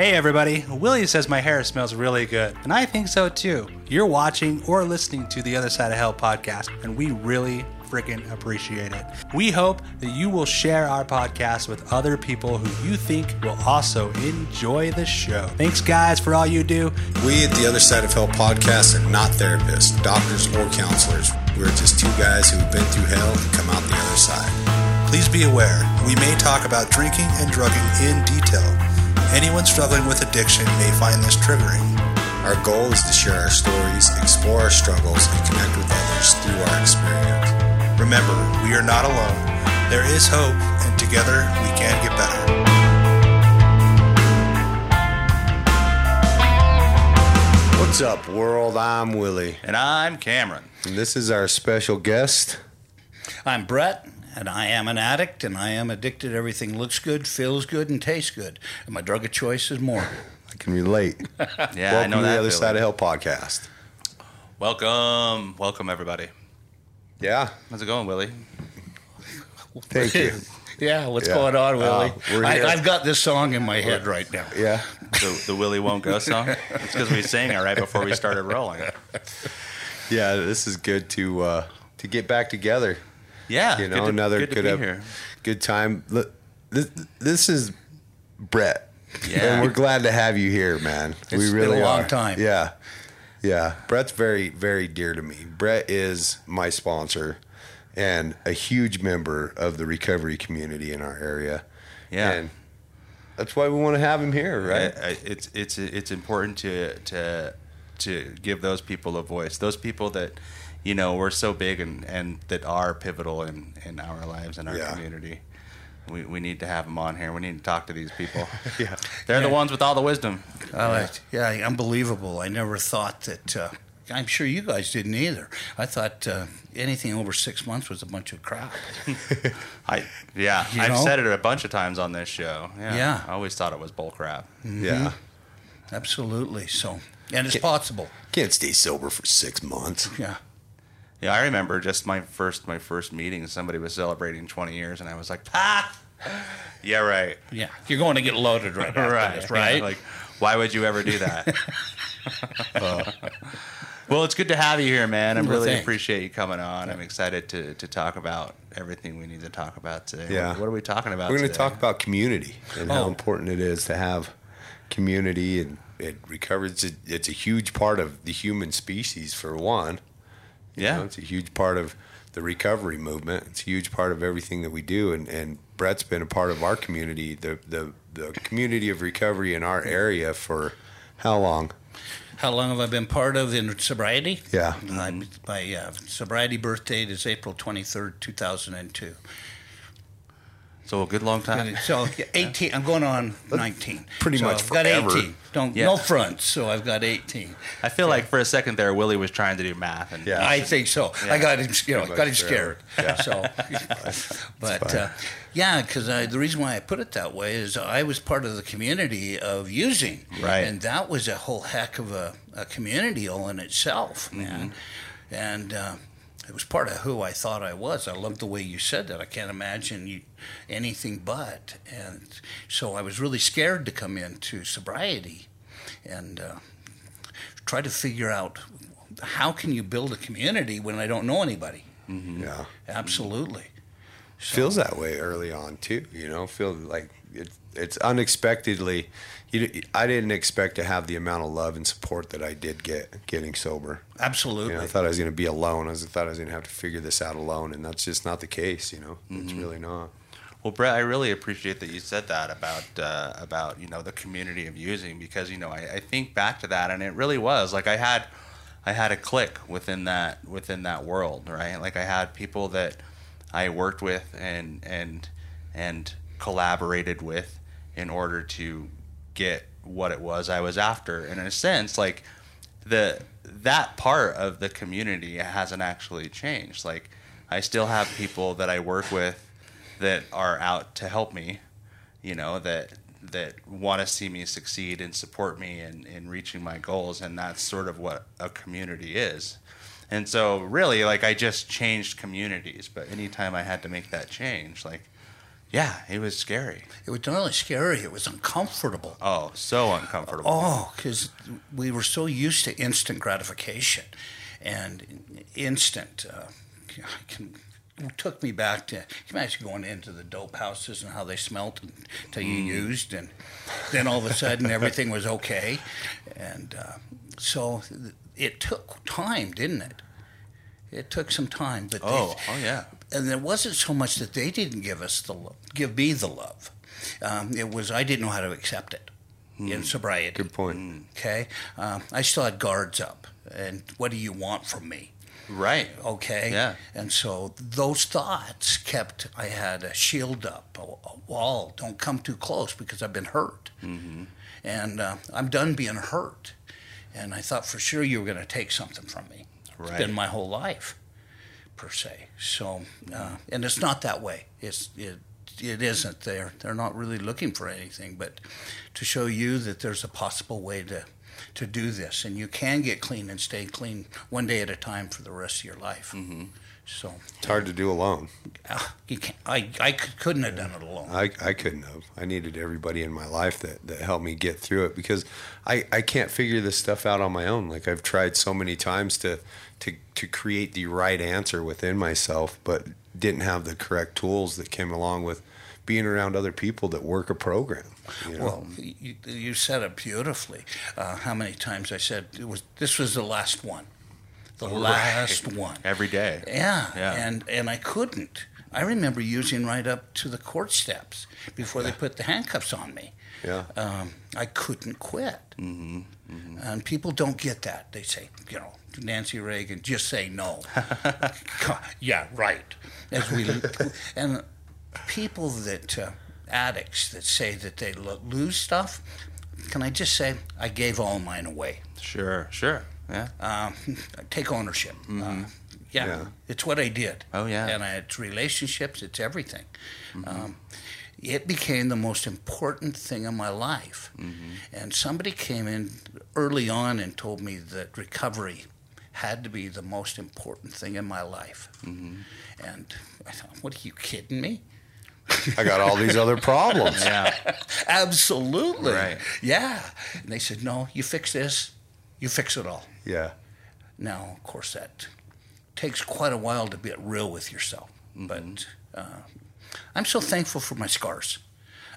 Hey everybody, Willie says my hair smells really good, and I think so too. You're watching or listening to the Other Side of Hell podcast, and we really freaking appreciate it. We hope that you will share our podcast with other people who you think will also enjoy the show. Thanks, guys, for all you do. We at the Other Side of Hell podcast are not therapists, doctors, or counselors. We're just two guys who've been through hell and come out the other side. Please be aware, we may talk about drinking and drugging in detail. Anyone struggling with addiction may find this triggering. Our goal is to share our stories, explore our struggles, and connect with others through our experience. Remember, we are not alone. There is hope, and together we can get better. What's up, world? I'm Willie, And I'm Cameron. and this is our special guest. I'm Bret, and I am an addict, and I am addicted everything looks good, feels good, and tastes good. And my drug of choice is more. I can relate. Yeah, Welcome I know to that. the Other feeling. Side of Hell podcast. Welcome, welcome everybody. Yeah, How's it going, Willie? thank you. yeah, what's Yeah. going on, Uh, Willie? we're I, here. I've got this song in my head right now. Yeah, The, the Willie won't go song. It's because we sang it right before we started rolling. yeah. This is good to uh, to get back together. Yeah, You know, good to, another good, good here. good time. Look, This, this is Bret. Yeah. And we're glad to have you here, man. we It's been really a long are. time. Yeah. Yeah. Bret's very, very dear to me. Bret is my sponsor and a huge member of the recovery community in our area. Yeah. And that's why we want to have him here, right? I- I- it's it's it's important to to to give those people a voice. Those people that you know we're so big and, and that are pivotal in, in our lives and our Yeah. community. We, we need to have them on here. We need to talk to these people. Yeah. They're the ones with all the wisdom. Uh, yeah, unbelievable. I never thought that. Uh, I'm sure you guys didn't either. I thought uh, anything over six months was a bunch of crap. I yeah, You I've know? said it a bunch of times on this show. Yeah, Yeah. I always thought it was bull crap. Yeah. Absolutely. So, and it's possible. Can't stay sober for six months. Yeah. Yeah, I remember just my first my first meeting. Somebody was celebrating 20 years, and I was like, ah, yeah, right, Yeah. You're going to get loaded right after right, this, right? Yeah, like, why would you ever do that? well, it's good to have you here, man. I Well, really thanks. appreciate you coming on. I'm excited to, to talk about everything we need to talk about today. Yeah. What, what are we talking about? We're going to talk about community and how Oh. important it is to have community and it recovers. It's it's a huge part of the human species, for one. You Yeah. know, it's a huge part of the recovery movement. It's a huge part of everything that we do. And, and Bret's been a part of our community, the, the, the community of recovery in our area for how long? How long have I been part of in sobriety? Yeah. My, my uh, sobriety birth date is April 23rd, 2002. So a good long time. So 18, I'm going on 19. pretty So much I've got 18. Don't, Yeah. No fronts, so I've got 18. I feel like for a second there, Willie was trying to do math, and Yeah. I think so. Yeah. I got him, you know, Pretty got him much scared. So, but uh, yeah, because the reason why I put it that way is I was part of the community of using, Right. And that was a whole heck of a, a community all in itself, man. And uh, it was part of who I thought I was. I love the way you said that. I can't imagine you anything but. And so I was really scared to come into sobriety, and. Uh, try to figure out how can you build a community when I don't know anybody. Yeah. Absolutely. feels that way early on too. You know, feel like it, it's unexpectedly. You, I didn't expect to have the amount of love and support that I did get getting sober. Absolutely. You know, I thought I was going to be alone. I was, thought I was going to have to figure this out alone, and that's just not the case. You know, it's really not. Well, Bret, I really appreciate that you said that about uh, about you know the community of using because you know I, I think back to that and it really was like I had I had a click within that within that world, right? Like I had people that I worked with and and and collaborated with in order to get what it was I was after. And in a sense, like the that part of the community hasn't actually changed. Like I still have people that I work with that are out to help me, you know, that that want to see me succeed and support me in, in reaching my goals and that's sort of what a community is. And so really like I just changed communities, but anytime I had to make that change, like Yeah, it was scary. It was not only scary; it was uncomfortable. Oh, so uncomfortable. Oh, because we were so used to instant gratification, and instant. Uh, I can, it took me back to. You imagine going into the dope houses and how they smelt until you used, and then all of a sudden everything was okay, and uh, so it took time, didn't it? It took some time, but Oh, they, oh yeah. And it wasn't so much that they didn't give us the love, give me the love. Um, it was I didn't know how to accept it in sobriety. Good point. Okay, um, I still had guards up, and what do you want from me? Right. Okay, Yeah. and so those thoughts kept. I had a shield up, a, a wall. Don't come too close because I've been hurt, Mm-hmm. and uh, I'm done being hurt. And I thought for sure you were going to take something from me. It's Right. been my whole life, per se. So, uh, and it's not that way. It's it. It isn't. They're they're not really looking for anything, but to show you that there's a possible way to to do this, and you can get clean and stay clean one day at a time for the rest of your life. Mm-hmm. So It's hard to do alone. uh, you can I I c- couldn't have done it alone. I, I couldn't have. I needed everybody in my life that, that helped me get through it because I, I can't figure this stuff out on my own. Like I've tried so many times to, to to create the right answer within myself, but didn't have the correct tools that came along with being around other people that work a program. You know? Well, you, you said it beautifully. Uh, how many times I said it was this was the last one, the last one. Every day. Yeah, Yeah. and and I couldn't. I remember using right up to the court steps before they put the handcuffs on me. yeah. Um, I couldn't quit. Mm-hmm. And people don't get that. They say, you know, Nancy Reagan, just say no. yeah, right. As we and people that uh, addicts that say that they lo- lose stuff. Can I just say I gave all mine away? Sure. Sure. Yeah. um, take ownership. Uh, yeah, Yeah. it's what I did. Oh, yeah. and I, it's relationships. It's everything. Um, it became the most important thing in my life. And somebody came in early on and told me that recovery had to be the most important thing in my life. And I thought, what are you kidding me? I got all these other problems. Yeah. Absolutely. Right. Yeah. And they said, no, you fix this, you fix it all. Yeah. Now, of course, that takes quite a while to get real with yourself. Mm-hmm. But uh, I'm so thankful for my scars.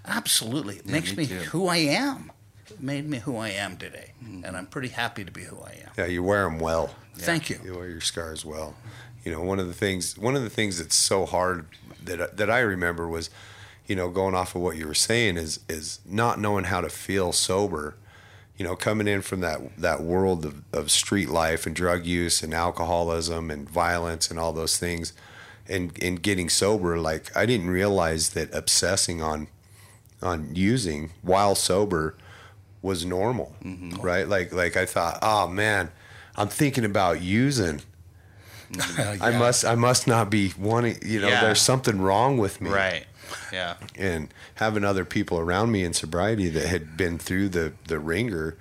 Absolutely. It makes me me who I am. Made me who I am today. Mm-hmm. And I'm pretty happy to be who I am. Yeah. You wear them well. Thank you. You wear your scars well. You know, one of the things one of the things that's so hard that that I remember was, you know, going off of what you were saying is is not knowing how to feel sober. You know, coming in from that that world of, of street life and drug use and alcoholism and violence and all those things, and and getting sober. Like I didn't realize that obsessing on on using while sober was normal, mm-hmm. right? Like like I thought, oh man, I'm thinking about using. Mm-hmm. I Yeah. must I must not be wanting. You know, Yeah. there's something wrong with me, Right. Yeah. And having other people around me in sobriety that had been through the the ringer.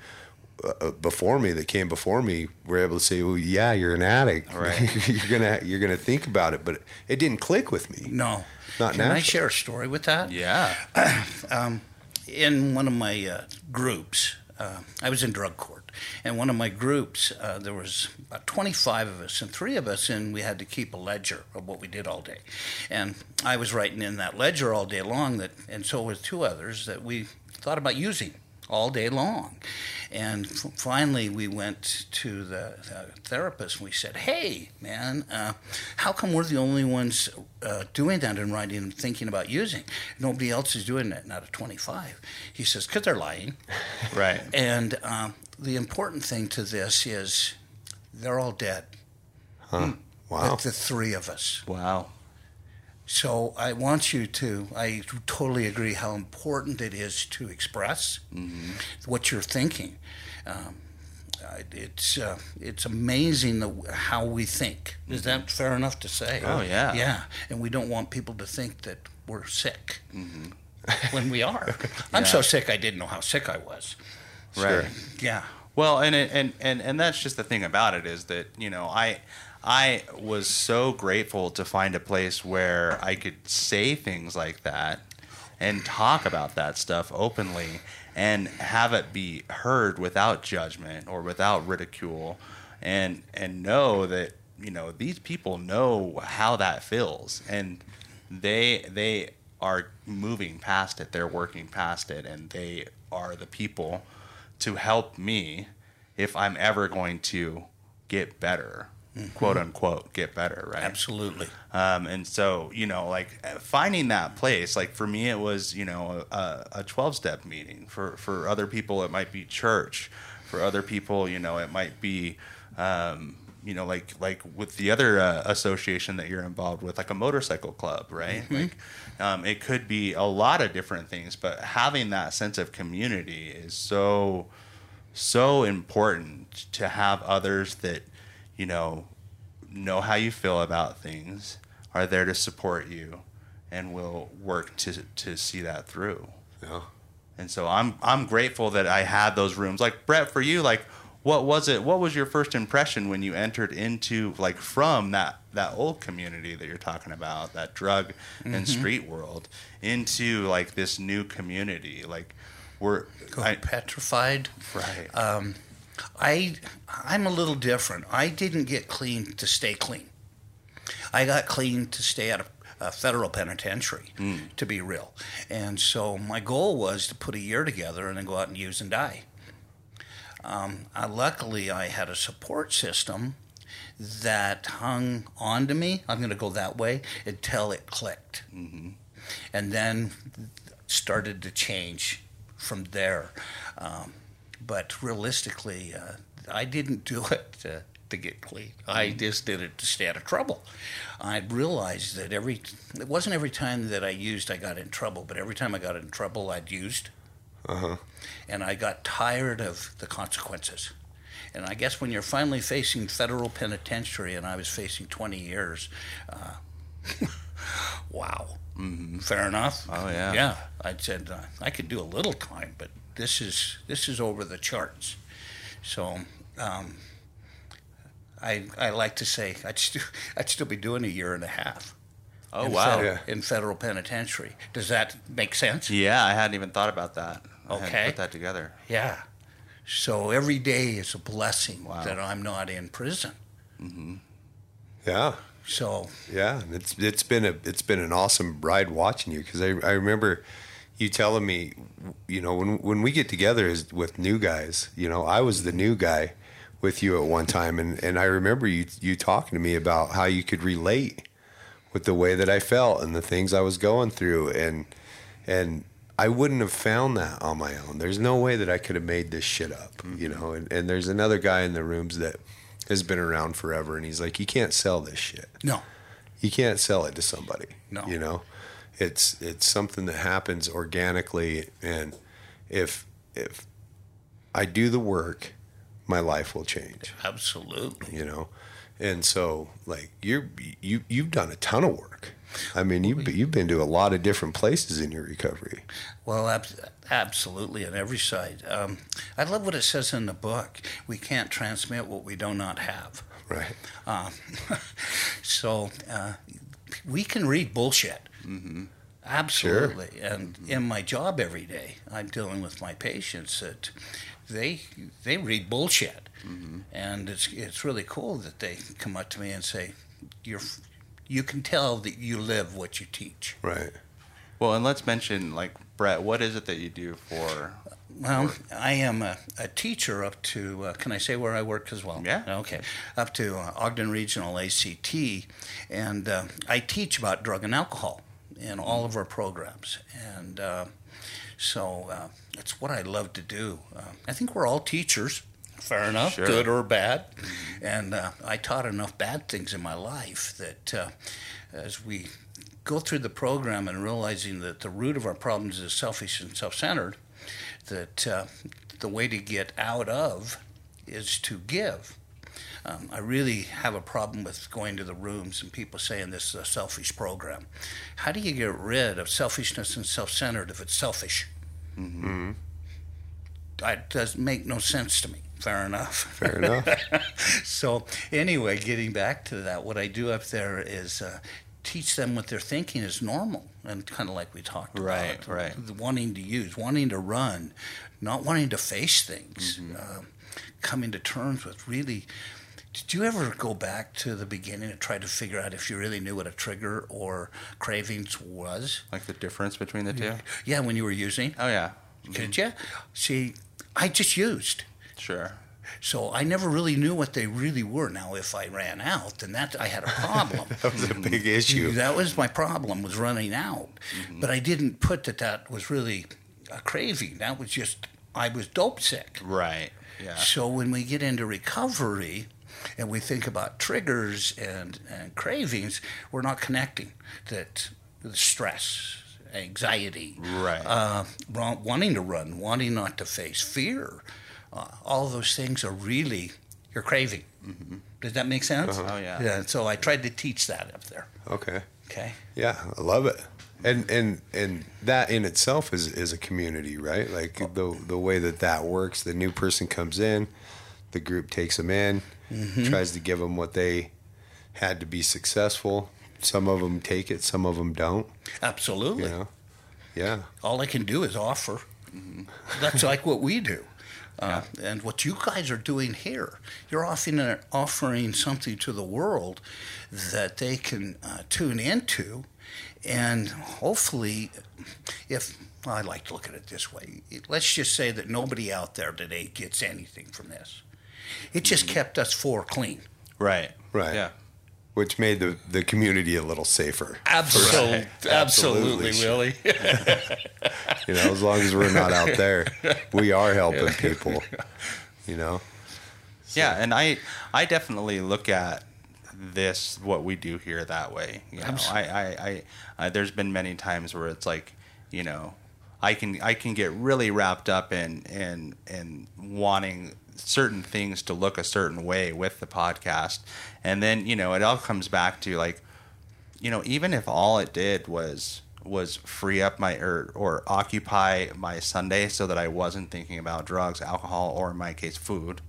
Uh, uh before me, that came before me, were able to say, "Well, yeah, you're an addict. Right. you're gonna you're gonna think about it." But it didn't click with me. No. Not Can I share a story with that? Yeah. Um, in one of my uh, groups, uh, I was in drug court, and one of my groups, uh, there was about 25 of us, and three of us, and we had to keep a ledger of what we did all day. And I was writing in that ledger all day long, that, and so was two others that we thought about using all day long. And f- finally, we went to the uh, therapist and we said, Hey, man, uh, how come we're the only ones uh, doing that and writing and thinking about using? Nobody else is doing it, not at 25. He says, Because they're lying. Right. And um, the important thing to this is they're all dead, Huh? Wow. the, the three of us. Wow. So I want you to, I totally agree how important it is to express what you're thinking. Um, it's uh, it's amazing the, how we think. Is that fair enough to say? Oh, yeah. Yeah, and we don't want people to think that we're sick when we are. I'm so sick I didn't know how sick I was. Right. Yeah. Well, and it, and and and that's just the thing about it is that you know I I was so grateful to find a place where I could say things like that and talk about that stuff openly and have it be heard without judgment or without ridicule and and know that you know these people know how that feels. And they they are moving past it. They're working past it and they are the people to help me if i'm ever going to get better quote unquote get better right Absolutely. um, and so, you know, like finding that place, like for me, it was, you know, a, a 12 step meeting. For, for other people, it might be church. For other people, you know, it might be, um, you know, like, like with the other uh, association that you're involved with, like a motorcycle club, right? Like, um, it could be a lot of different things, but having that sense of community is so, so important to have others that, you know, know how you feel about things, are there to support you, and will work to to see that through. Yeah. And so I'm I'm grateful that I had those rooms. Like Bret, for you, like what was it? What was your first impression when you entered into like from that that old community that you're talking about, that drug and street world, into like this new community? Like we're I, petrified. right. Um, I I'm a little different. I didn't get clean to stay clean. I got clean to stay out of a federal penitentiary, to be real. And so my goal was to put a year together and then go out and use and die. Um, I, luckily, I had a support system that hung on to me. I'm going to go that way until it clicked, and then started to change from there. Um, but realistically, uh, I didn't do it to, to get clean. I just did it to stay out of trouble. I realized that every it wasn't every time that I used I got in trouble, but every time I got in trouble, I'd used, Uh huh. and I got tired of the consequences. And I guess when you're finally facing federal penitentiary, and I was facing 20 years, uh, wow. Fair enough. Oh, yeah. Yeah, I said uh, I could do a little time, but this is this is over the charts. So um, I I like to say I'd still I'd still be doing a year and a half. oh in wow. fed- Yeah. in federal penitentiary. Does that make sense? Yeah, I hadn't even thought about that. I Okay. put that together. Yeah. So every day is a blessing Wow. that I'm not in prison. Mm-hmm. Yeah. So Yeah, it's it's been a it's been an awesome ride watching you because I, I remember you telling me, you know, when when we get together as with new guys, you know, I was the new guy with you at one time, and and I remember you you talking to me about how you could relate with the way that I felt and the things I was going through, and and I wouldn't have found that on my own. There's no way that I could have made this shit up, mm-hmm. you know. And, and there's another guy in the rooms that has been around forever, and he's like, you can't sell this shit no, you can't sell it to somebody. No. You know, it's it's something that happens organically, and if if I do the work, my life will change. absolutely. You know, and so like you're you you've done a ton of work. I mean, you've you've been to a lot of different places in your recovery. Well, ab- absolutely on every side. Um, I love what it says in the book. We can't transmit what we do not have. Right. Um, so uh, we can read bullshit. Absolutely. And in my job every day, I'm dealing with my patients that they they read bullshit, and it's it's really cool that they come up to me and say, "You're." You can tell that you live what you teach. Right. Well, and let's mention like Bret. What is it that you do for? Well, I am a, a teacher up to, uh, can I say where I work as well? Yeah. Okay. Up to uh, Ogden Regional ACT. And uh, I teach about drug and alcohol in all of our programs. And uh, so uh, that's what I love to do. Uh, I think we're all teachers. Fair enough, Sure. good or bad. And uh, I taught enough bad things in my life that uh, as we go through the program and realizing that the root of our problems is selfish and self centered, that uh, the way to get out of is to give. Um, I really have a problem with going to the rooms and people saying this is a selfish program. How do you get rid of selfishness and self centered if it's selfish? Mm-hmm. That doesn't make no sense to me. Fair enough. Fair enough. so anyway, getting back to that, what I do up there is uh, teach them what they're thinking is normal and kind of like we talked Right, about. right. The Wanting to use, wanting to run, not wanting to face things, um, coming to terms with really. Did you ever go back to the beginning and try to figure out if you really knew what a trigger or cravings was? Like the difference between the two? Yeah, when you were using. Oh yeah. Could you? See, I just used. Sure. So I never really knew what they really were. Now, if I ran out, then that I had a problem. That was a big issue. that was my problem was running out. Mm-hmm. But I didn't put that that was really a craving. That was just I was dope sick. Right. Yeah. So when we get into recovery and we think about triggers and, and cravings, we're not connecting that the stress, anxiety, Right. uh, wanting to run, wanting not to face fear, uh, all those things are really your craving. Does that make sense? Oh, yeah. Yeah. So I tried to teach that up there. Okay. Okay. Yeah, I love it. And and and that in itself is is a community, right? Like the the way that that works, the new person comes in, the group takes them in, tries to give them what they had to be successful. Some of them take it, some of them don't. Absolutely. You know, yeah, all I can do is offer. That's like what we do. Uh, And what you guys are doing here, you're offering, offering something to the world that they can uh, tune into. And hopefully, if I like to look at it this way, let's just say that nobody out there today gets anything from this. It just kept us four clean. right. Right. Yeah. which made the the community a little safer. Absolutely, Absolutely. absolutely, Willie. You know, as long as we're not out there, we are helping people. You know, Yeah, and I I definitely look at this what we do here that way. You know, I, I, I, I there's been many times where it's like, you know, I can I can get really wrapped up in in in wanting certain things to look a certain way with the podcast, and then you know it all comes back to like, you know, even if all it did was was free up my or or occupy my Sunday so that I wasn't thinking about drugs, alcohol, or in my case, food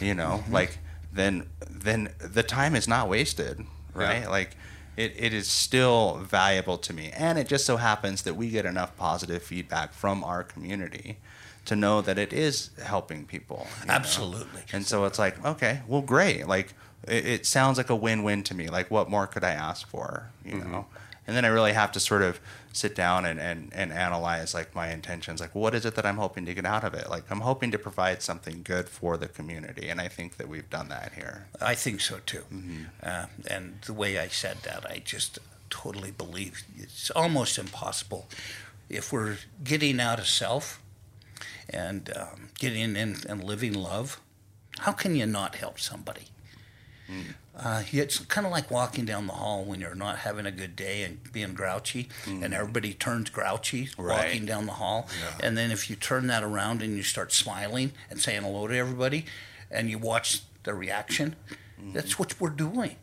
you know mm-hmm. like then then the time is not wasted right? Yeah. like it, it is still valuable to me. And it just so happens that we get enough positive feedback from our community to know that it is helping people you know? Absolutely. and so it's like okay well great like it, it sounds like a win-win to me like what more could i ask for you know and then i really have to sort of sit down and, and, and analyze like my intentions like what is it that i'm hoping to get out of it like i'm hoping to provide something good for the community and i think that we've done that here I think so too. Uh, and the way I said that, I just totally believe it's almost impossible. If we're getting out of self and um, getting in and living love, how can you not help somebody? Uh, it's kind of like walking down the hall when you're not having a good day and being grouchy, and everybody turns grouchy Right. walking down the hall. And then if you turn that around and you start smiling and saying hello to everybody, and you watch the reaction, that's what we're doing.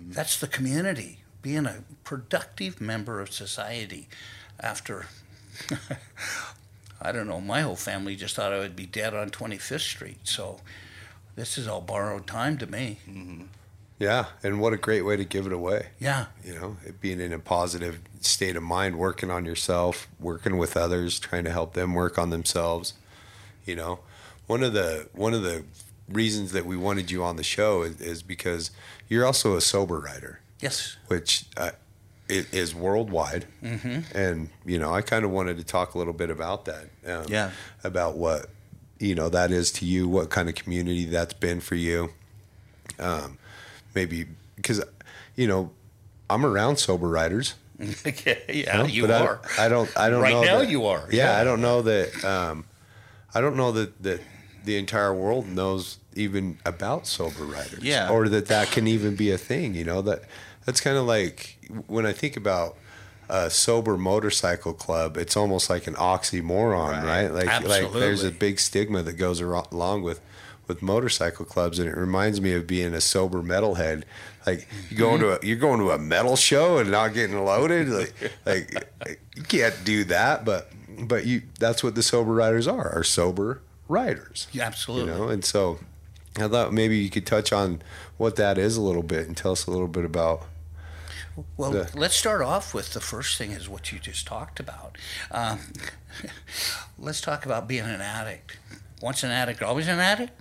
That's the community, being a productive member of society. After, I don't know, my whole family just thought I would be dead on 25th Street. So this is all borrowed time to me. yeah, and what a great way to give it away. Yeah. You know, it being in a positive state of mind, working on yourself, working with others, trying to help them work on themselves. You know, one of the one of the reasons that we wanted you on the show is, is because you're also a sober rider. Yes. which uh, it is worldwide. Mm-hmm. And you know, I kind of wanted to talk a little bit about that. Um, Yeah. About what you know that is to you, what kind of community that's been for you. Um, maybe because you know I'm around sober riders. yeah, know, you but I- are. I, don't. I don't Right know now that- you are, Yeah, yeah. I don't know that. Um, I don't know that that the entire world knows even about sober riders. Yeah. Or that that can even be a thing. You know that that's kind of like when I think about a sober motorcycle club. It's almost like an oxymoron, right? Right. Like like there's a big stigma that goes along with with motorcycle clubs, and it reminds me of being a sober metalhead. Like you going mm-hmm. to a you're going to a metal show and not getting loaded. Like like you can't do that, but but you that's what the sober riders are are sober riders. Yeah, absolutely. You know, and so I thought maybe you could touch on what that is a little bit and tell us a little bit about Well, The- let's start off with the first thing is what you just talked about. Um, let's talk about being an addict. Once an addict, always an addict.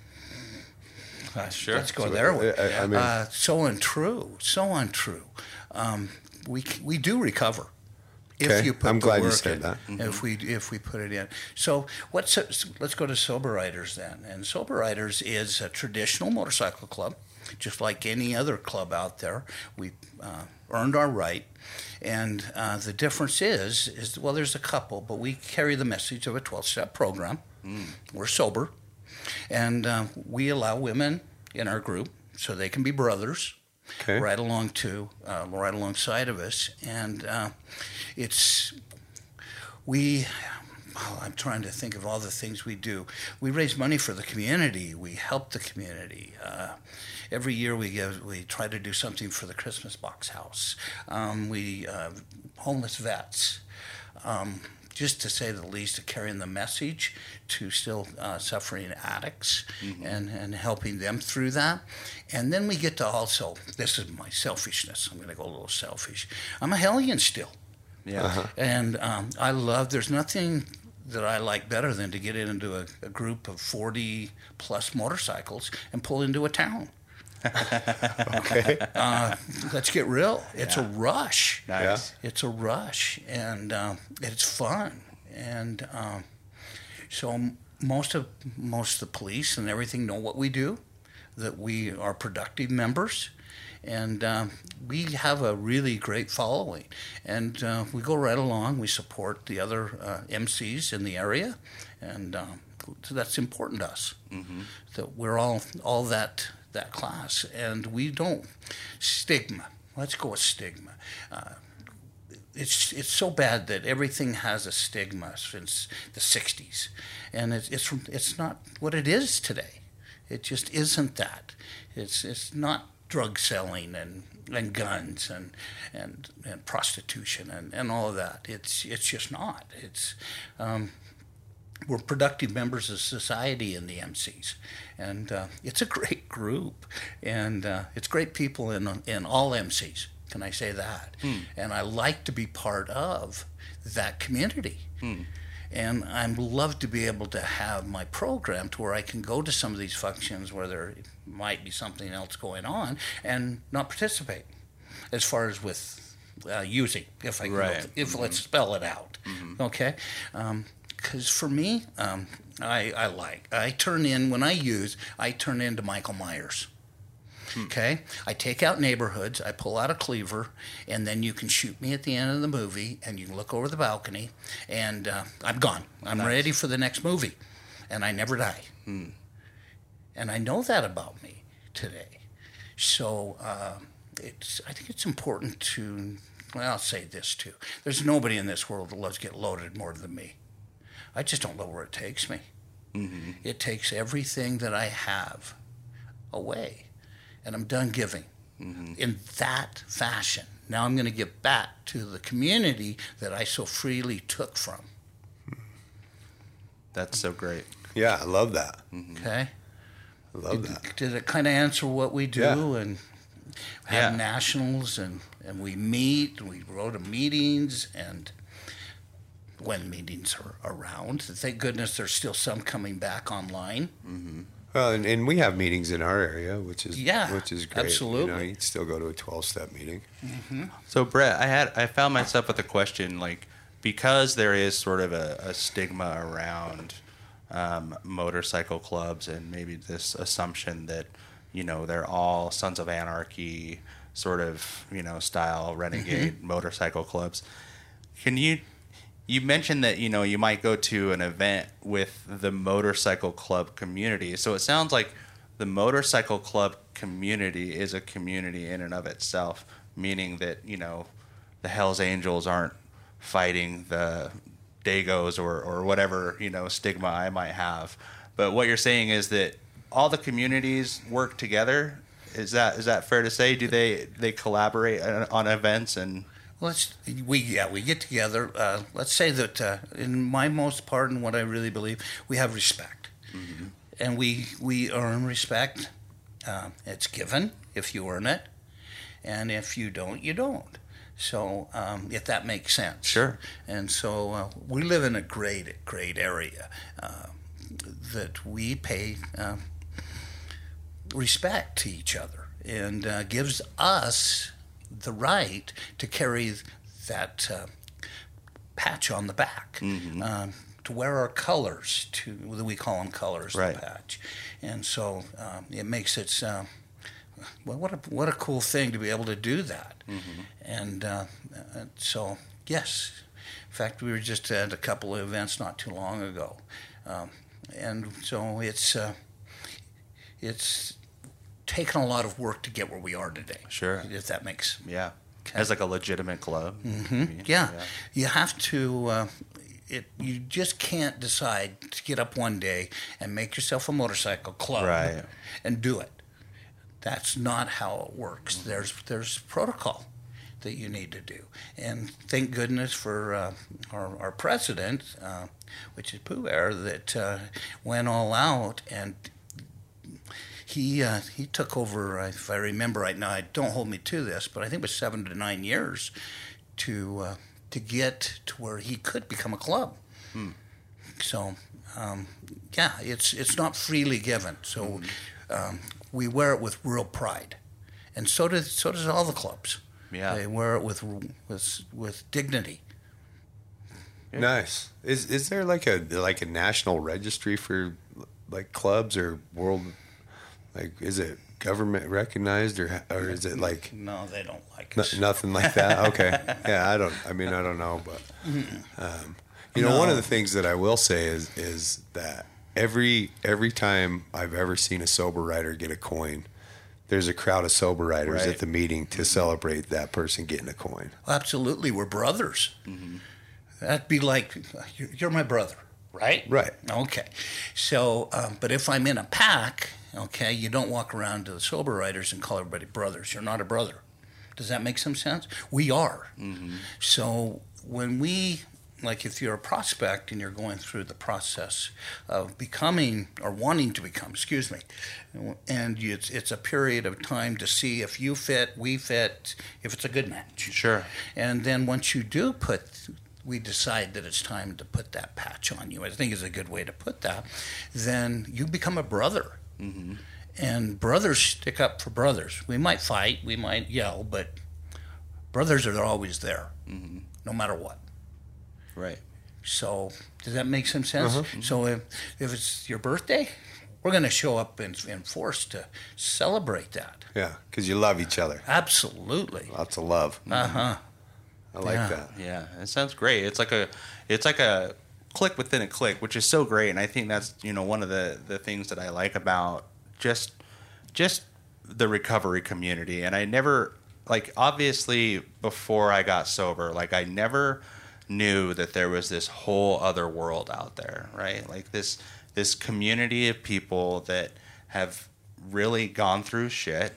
Uh, Sure. Let's go So, there. I- I mean- uh, so untrue. So untrue. Um, we we do recover. Okay. You put I'm glad you said in. that. If we if we put it in. So what's let's go to Sober Riders then. And Sober Riders is a traditional motorcycle club, just like any other club out there. We uh, earned our right, and uh, the difference is is well, there's a couple, but we carry the message of a 12 step program. We're sober, and uh, we allow women in our group so they can be brothers Okay. right along to uh, right alongside of us, and uh, it's we. Oh, I'm trying to think of all the things we do. We raise money for the community. We help the community. Uh, every year we give, we try to do something for the Christmas Box House. Um, we uh, homeless vets. Um, just to say the least, of carrying the message to still uh, suffering addicts and, and helping them through that. And then we get to also, this is my selfishness. I'm going to go a little selfish. I'm a hellion still. Yeah. And um, I love, there's nothing that I like better than to get into a, a group of 40 plus motorcycles and pull into a town. Okay. Uh, let's get real. It's a rush. Nice. It's a rush, and um, it's fun. And um, so most of most of the police and everything know what we do, that we are productive members, and um, we have a really great following. And uh, we go right along. We support the other uh, MCs in the area, and um, so that's important to us. That we're all all that that class, and we don't stigma. Let's go with stigma. Uh, it's it's so bad that everything has a stigma since the '60s, and it's it's it's not what it is today. It just isn't that. It's it's not drug selling and, and guns and, and and prostitution and, and all of that. It's it's just not. It's um, we're productive members of society in the MCs, and uh, it's a great group, and uh, it's great people in in all MCs. Can I say that? And I like to be part of that community. And I'd love to be able to have my program to where I can go to some of these functions where there might be something else going on and not participate, as far as with uh, using, if I can Right. th- if let's spell it out, okay? Because for me, um, I, I like I turn in when I use I turn into Michael Myers. Okay, I take out neighborhoods, I pull out a cleaver, and then you can shoot me at the end of the movie, and you can look over the balcony, and uh, I'm gone. I'm ready for the next movie, and I never die. And I know that about me today. So uh, it's I think it's important to well, I'll say this too. There's nobody in this world that loves to get loaded more than me. I just don't know where it takes me. It takes everything that I have away, and I'm done giving mm-hmm. in that fashion. Now I'm going to give back to the community that I so freely took from. That's so great. Yeah, I love that. Mm-hmm. Okay. I love that. Did it kind of answer what we do Yeah. and have Yeah. nationals and, and we meet and we go to meetings and when meetings are around. Thank goodness there's still some coming back online. Mm-hmm. Well, and, and we have meetings in our area, which is Yeah, which is great. You know, absolutely. you can still go to a twelve step meeting. So Bret, I had I found myself with a question like because there is sort of a, a stigma around um, motorcycle clubs and maybe this assumption that you know they're all sons of anarchy sort of you know style renegade motorcycle clubs. Can you you mentioned that you know you might go to an event with the motorcycle club community. So it sounds like the motorcycle club community is a community in and of itself, meaning that you know the Hell's Angels aren't fighting the Dagos or or whatever you know stigma I might have. But what you're saying is that all the communities work together. Is that is that fair to say? Do they they collaborate on events and Let's we yeah we get together. Uh, let's say that uh, in my most part and what I really believe, we have respect, and we we earn respect. Uh, it's given if you earn it, and if you don't, you don't. So, um, if that makes sense. Sure. And so uh, we live in a great, great area uh, that we pay uh, respect to each other and uh, gives us the right to carry that uh, patch on the back. Um, to wear our colors, to we call them colors, Right. the patch, and so um, it makes it uh, well, what a what a cool thing to be able to do that, and uh, uh, so yes, in fact, we were just at a couple of events not too long ago, um, and so it's uh, it's taken a lot of work to get where we are today. Sure. if that makes Yeah. As like a legitimate club. Mm-hmm. yeah, you have to. Uh, it you just can't decide to get up one day and make yourself a motorcycle club Right. and do it. That's not how it works. There's there's protocol that you need to do, and thank goodness for uh, our, our president, uh, which is Pooh Bear, that uh, went all out and he uh, he took over. uh, If I remember right now, I don't hold me to this, but I think it was seven to nine years to uh, to get to where he could become a club. So um, yeah, it's it's not freely given. So um, we wear it with real pride, and so does so does all the clubs. Yeah. they wear it with with with dignity. Nice. Is is there like a like a national registry for like clubs or world like is it government recognized or or is it like No, they don't like n- us. nothing like that? Okay. Yeah, I don't I mean I don't know, but um, you know one of the things that I will say is is that every every time I've ever seen a sober rider get a coin there's a crowd of sober riders Right. at the meeting to celebrate that person getting a coin. Absolutely, we're brothers. That'd be like you're, you're my brother, right? Right. Okay. So, um, but if I'm in a pack, okay, you don't walk around to the sober riders and call everybody brothers. You're not a brother. Does that make some sense? We are. Mm-hmm. So when we, like, if you're a prospect and you're going through the process of becoming or wanting to become, excuse me, and it's it's a period of time to see if you fit, we fit, if it's a good match. Sure. And then once you do put, we decide that it's time to put that patch on you. I think is a good way to put that. Then you become a brother. And brothers stick up for brothers. We might fight, we might yell, but brothers are always there, no matter what. Right. So does that make some sense? So if, if it's your birthday, we're going to show up in, in force to celebrate that. Yeah, cuz you love each other. Absolutely. Lots of love. Uh huh. I like Yeah. that. Yeah, it sounds great. It's like a, it's like a click within a click, which is so great. And I think that's you know one of the the things that I like about just just the recovery community. And I never like obviously before I got sober, like I never knew that there was this whole other world out there, right? Like this this community of people that have really gone through shit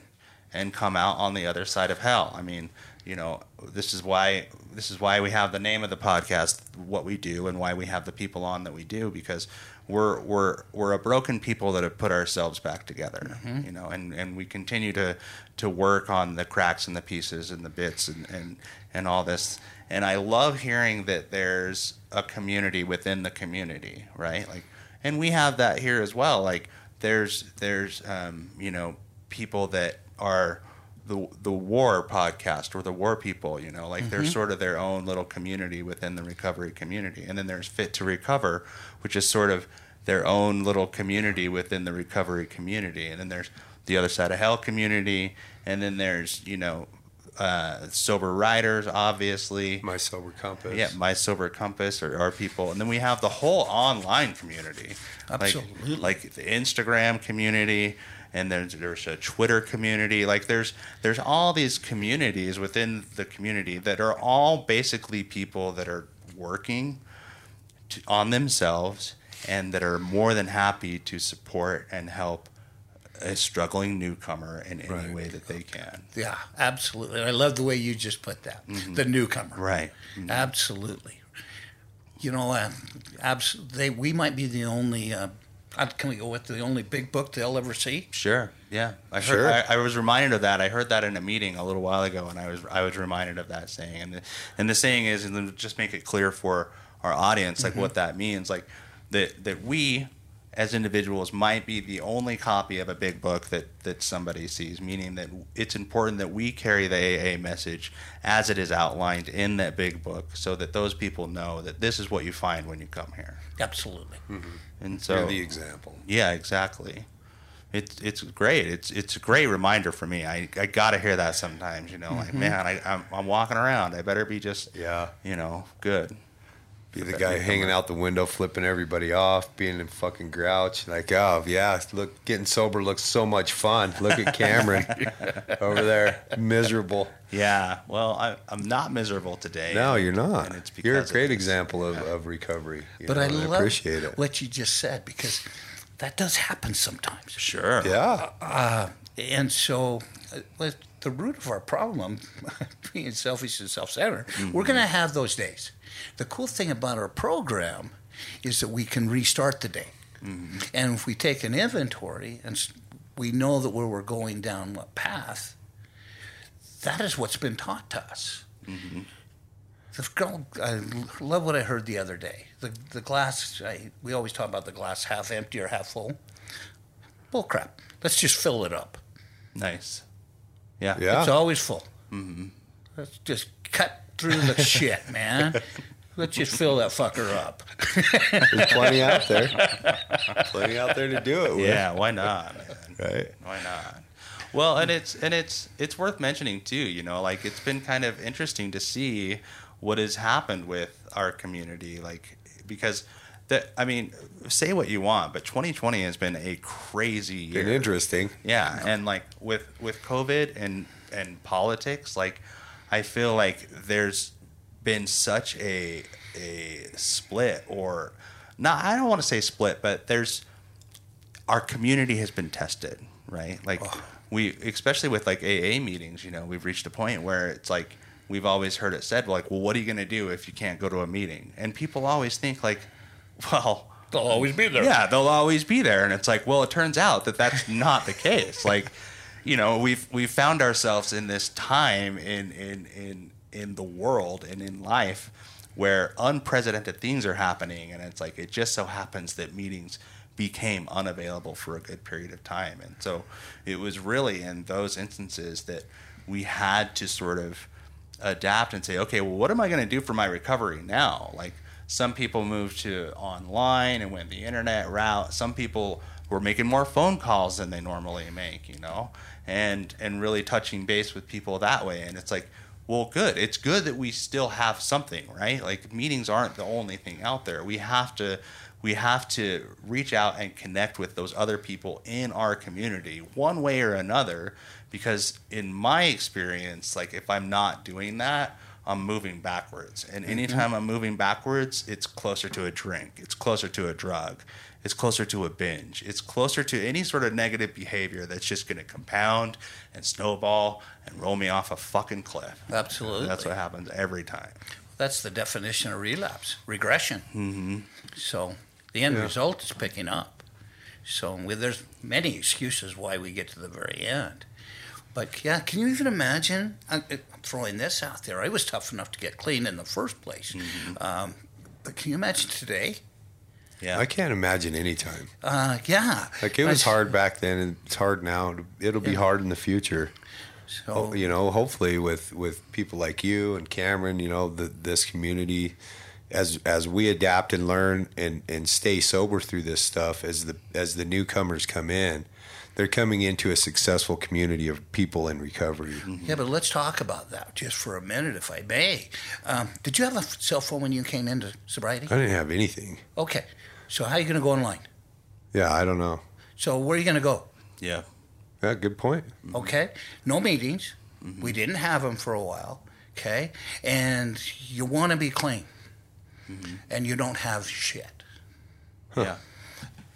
and come out on the other side of hell. I mean, you know, this is why this is why we have the name of the podcast, what we do, and why we have the people on that we do, because we're we're we're a broken people that have put ourselves back together, you know, and, and we continue to to work on the cracks and the pieces and the bits and, and and all this. And I love hearing that there's a community within the community, right? Like, and we have that here as well. Like, there's there's um, you know people that are the the war podcast or the war people you know like they're sort of their own little community within the recovery community. And then there's fit to recover which is sort of their own little community within the recovery community. And then there's the other side of hell community. And then there's you know uh, sober riders obviously. My sober compass. yeah, my sober compass or our people, and then we have the whole online community, Like- like, the Instagram community, and there's there's a Twitter community. Like there's there's all these communities within the community that are all basically people that are working to, on themselves and that are more than happy to support and help a struggling newcomer in any Right. way that they can. Yeah, absolutely. I love the way you just put that. The newcomer. Right. Absolutely. You know, uh, abs- they we might be the only Uh, Can we go with the only big book they'll ever see? Sure. Yeah. I heard. Sure. I, I was reminded of that. I heard that in a meeting a little while ago, and I was I was reminded of that saying. And the, and the saying is, and just make it clear for our audience, like mm-hmm. what that means, like that that we as individuals might be the only copy of a big book that that somebody sees. Meaning that it's important that we carry the AA message as it is outlined in that big book, so that those people know that this is what you find when you come here. Absolutely. Mm-hmm. And so You're the example. yeah, exactly. It's it's great. It's it's a great reminder for me. I, I gotta hear that sometimes. You know, like mm-hmm. man, I I'm, I'm walking around. I better be just Yeah. you know good. Be the guy hanging out the window, flipping everybody off, being a fucking grouch. Like, oh yeah, look, getting sober looks so much fun. Look at Cameron over there, miserable. Yeah. Well, I I'm not miserable today. No, you're not. And it's You're a great example of, of recovery. you But know, I and love appreciate it. what you just said because that does happen sometimes. Sure. Yeah, And so, uh, with the root of our problem being selfish and self centered, we're going to have those days. The cool thing about our program is that we can restart the day. And if we take an inventory and we know that where we're going down what path, that is what's been taught to us. The girl, I love what I heard the other day. The, the glass, I, we always talk about the glass half empty or half full. Bull crap. Let's just fill it up. Nice. Yeah. yeah. It's always full. Mm-hmm. Let's just cut through the shit, man. Let's just fill that fucker up. There's plenty out there. plenty out there to do it with. Yeah. Why not? man? Right. Why not? Well, and it's and it's it's worth mentioning too. You know, like it's been kind of interesting to see what has happened with our community, like because that I mean, say what you want, but 2020 has been a crazy year. Been interesting. Yeah, and like with with COVID and and politics, like I feel like there's been such a a split or not. I don't want to say split, but there's our community has been tested, right? Like we, especially with like AA meetings, you know, we've reached a point where it's like we've always heard it said, like, well, what are you going to do if you can't go to a meeting? And people always think like, well. They'll always be there. Yeah, they'll always be there, and it's like, well, it turns out that that's not the case. Like, you know, we've we've found ourselves in this time in in in in the world and in life where unprecedented things are happening, and it's like it just so happens that meetings became unavailable for a good period of time, and so it was really in those instances that we had to sort of adapt and say, okay, well, what am I going to do for my recovery now? Like some people moved to online and went the internet route. Some people were making more phone calls than they normally make, you know, and and really touching base with people that way. And it's like, well, good. It's good that we still have something, right? Like meetings aren't the only thing out there. We have to we have to reach out and connect with those other people in our community one way or another because in my experience like if i'm not doing that i'm moving backwards and mm-hmm. anytime i'm moving backwards it's closer to a drink it's closer to a drug it's closer to a binge it's closer to any sort of negative behavior that's just going to compound and snowball and roll me off a fucking cliff Absolutely. that's what happens every time That's the definition of relapse, regression. Mm-hmm. So the end Yeah. result is picking up. So we, there's many excuses why we get to the very end. But yeah, can you even imagine? I'm I'm throwing this out there. I was tough enough to get clean in the first place. Um, but can you imagine today? Yeah I can't imagine any time. Uh, yeah. Like it was I- hard back then, and it's hard now. It'll be Yeah. hard in the future. So, you know, hopefully with with people like you and Cameron, you know, the, this community, as as we adapt and learn and and stay sober through this stuff, as the as the newcomers come in, they're coming into a successful community of people in recovery. Yeah, but let's talk about that just for a minute, if I may. Um, did you have a cell phone when you came into sobriety? I didn't have anything. Okay. So how are you going to go online? Yeah, I don't know. So where are you going to go? yeah Yeah, good point. Okay. No meetings. We didn't have them for a while. Okay. And you want to be clean. Mm-hmm. And you don't have shit. yeah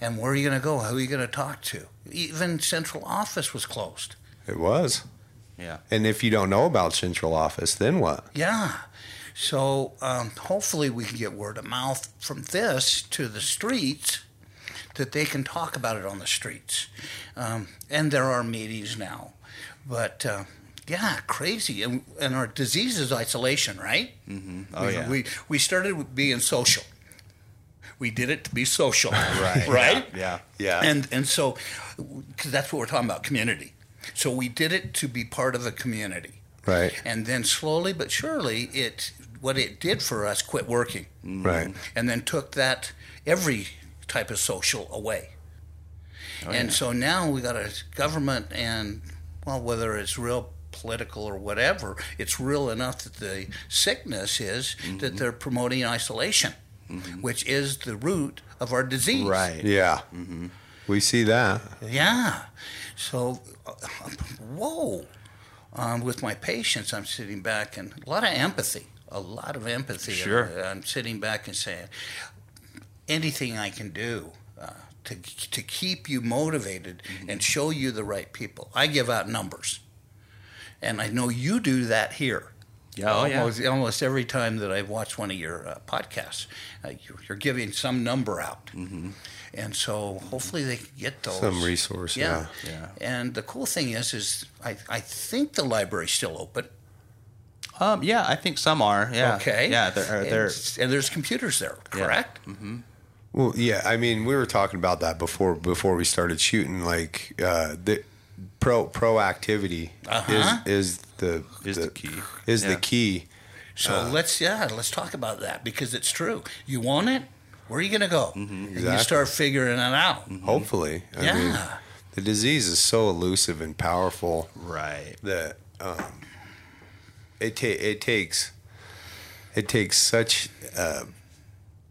And where are you going to go? Who are you going to talk to? Even central office was closed. It was. yeah And if you don't know about central office, then what? Yeah. So um, hopefully we can get word of mouth from this to the streets that they can talk about it on the streets. Um, and there are meetings now. But uh, yeah, crazy. And, and our disease is isolation, right? Mm-hmm. Oh, we, yeah. we, we started with being social. We did it to be social. right. right? Yeah. Yeah. And and so, because that's what we're talking about, community. So we did it to be part of a community, Right. and then slowly but surely, it what it did for us quit working, Right. and then took that every type of social away. Oh, and so now we got a government, and well, whether it's real political or whatever, it's real enough that the sickness is Mm-hmm. that they're promoting isolation, which is the root of our disease. Right. Yeah. We see that. Yeah. So, uh, whoa. Um, with my patients, I'm sitting back and a lot of empathy, a lot of empathy. Sure. Uh, I'm sitting back and saying, anything I can do uh, to, to keep you motivated and show you the right people. I give out numbers. And I know you do that here. Yeah, oh, yeah. almost, almost every time that I've watched one of your uh, podcasts, uh, you're, you're giving some number out, mm-hmm. and so hopefully they can get those Some resource, yeah. Yeah. And the cool thing is, is I, I think the library's still open. Um, yeah, I think some are. Yeah. Okay. Yeah, they're, and, they're and there's computers there, Yeah. correct? Well, yeah. I mean, we were talking about that before before we started shooting. Like uh, the pro proactivity Uh-huh. is is the Is the key. Is the key. So Uh. let's yeah, let's talk about that because it's true. You want it, where are you going to go? And you start figuring it out. Hopefully, I mean, Yeah. the disease is so elusive and powerful right. that um, it ta- it takes it takes such a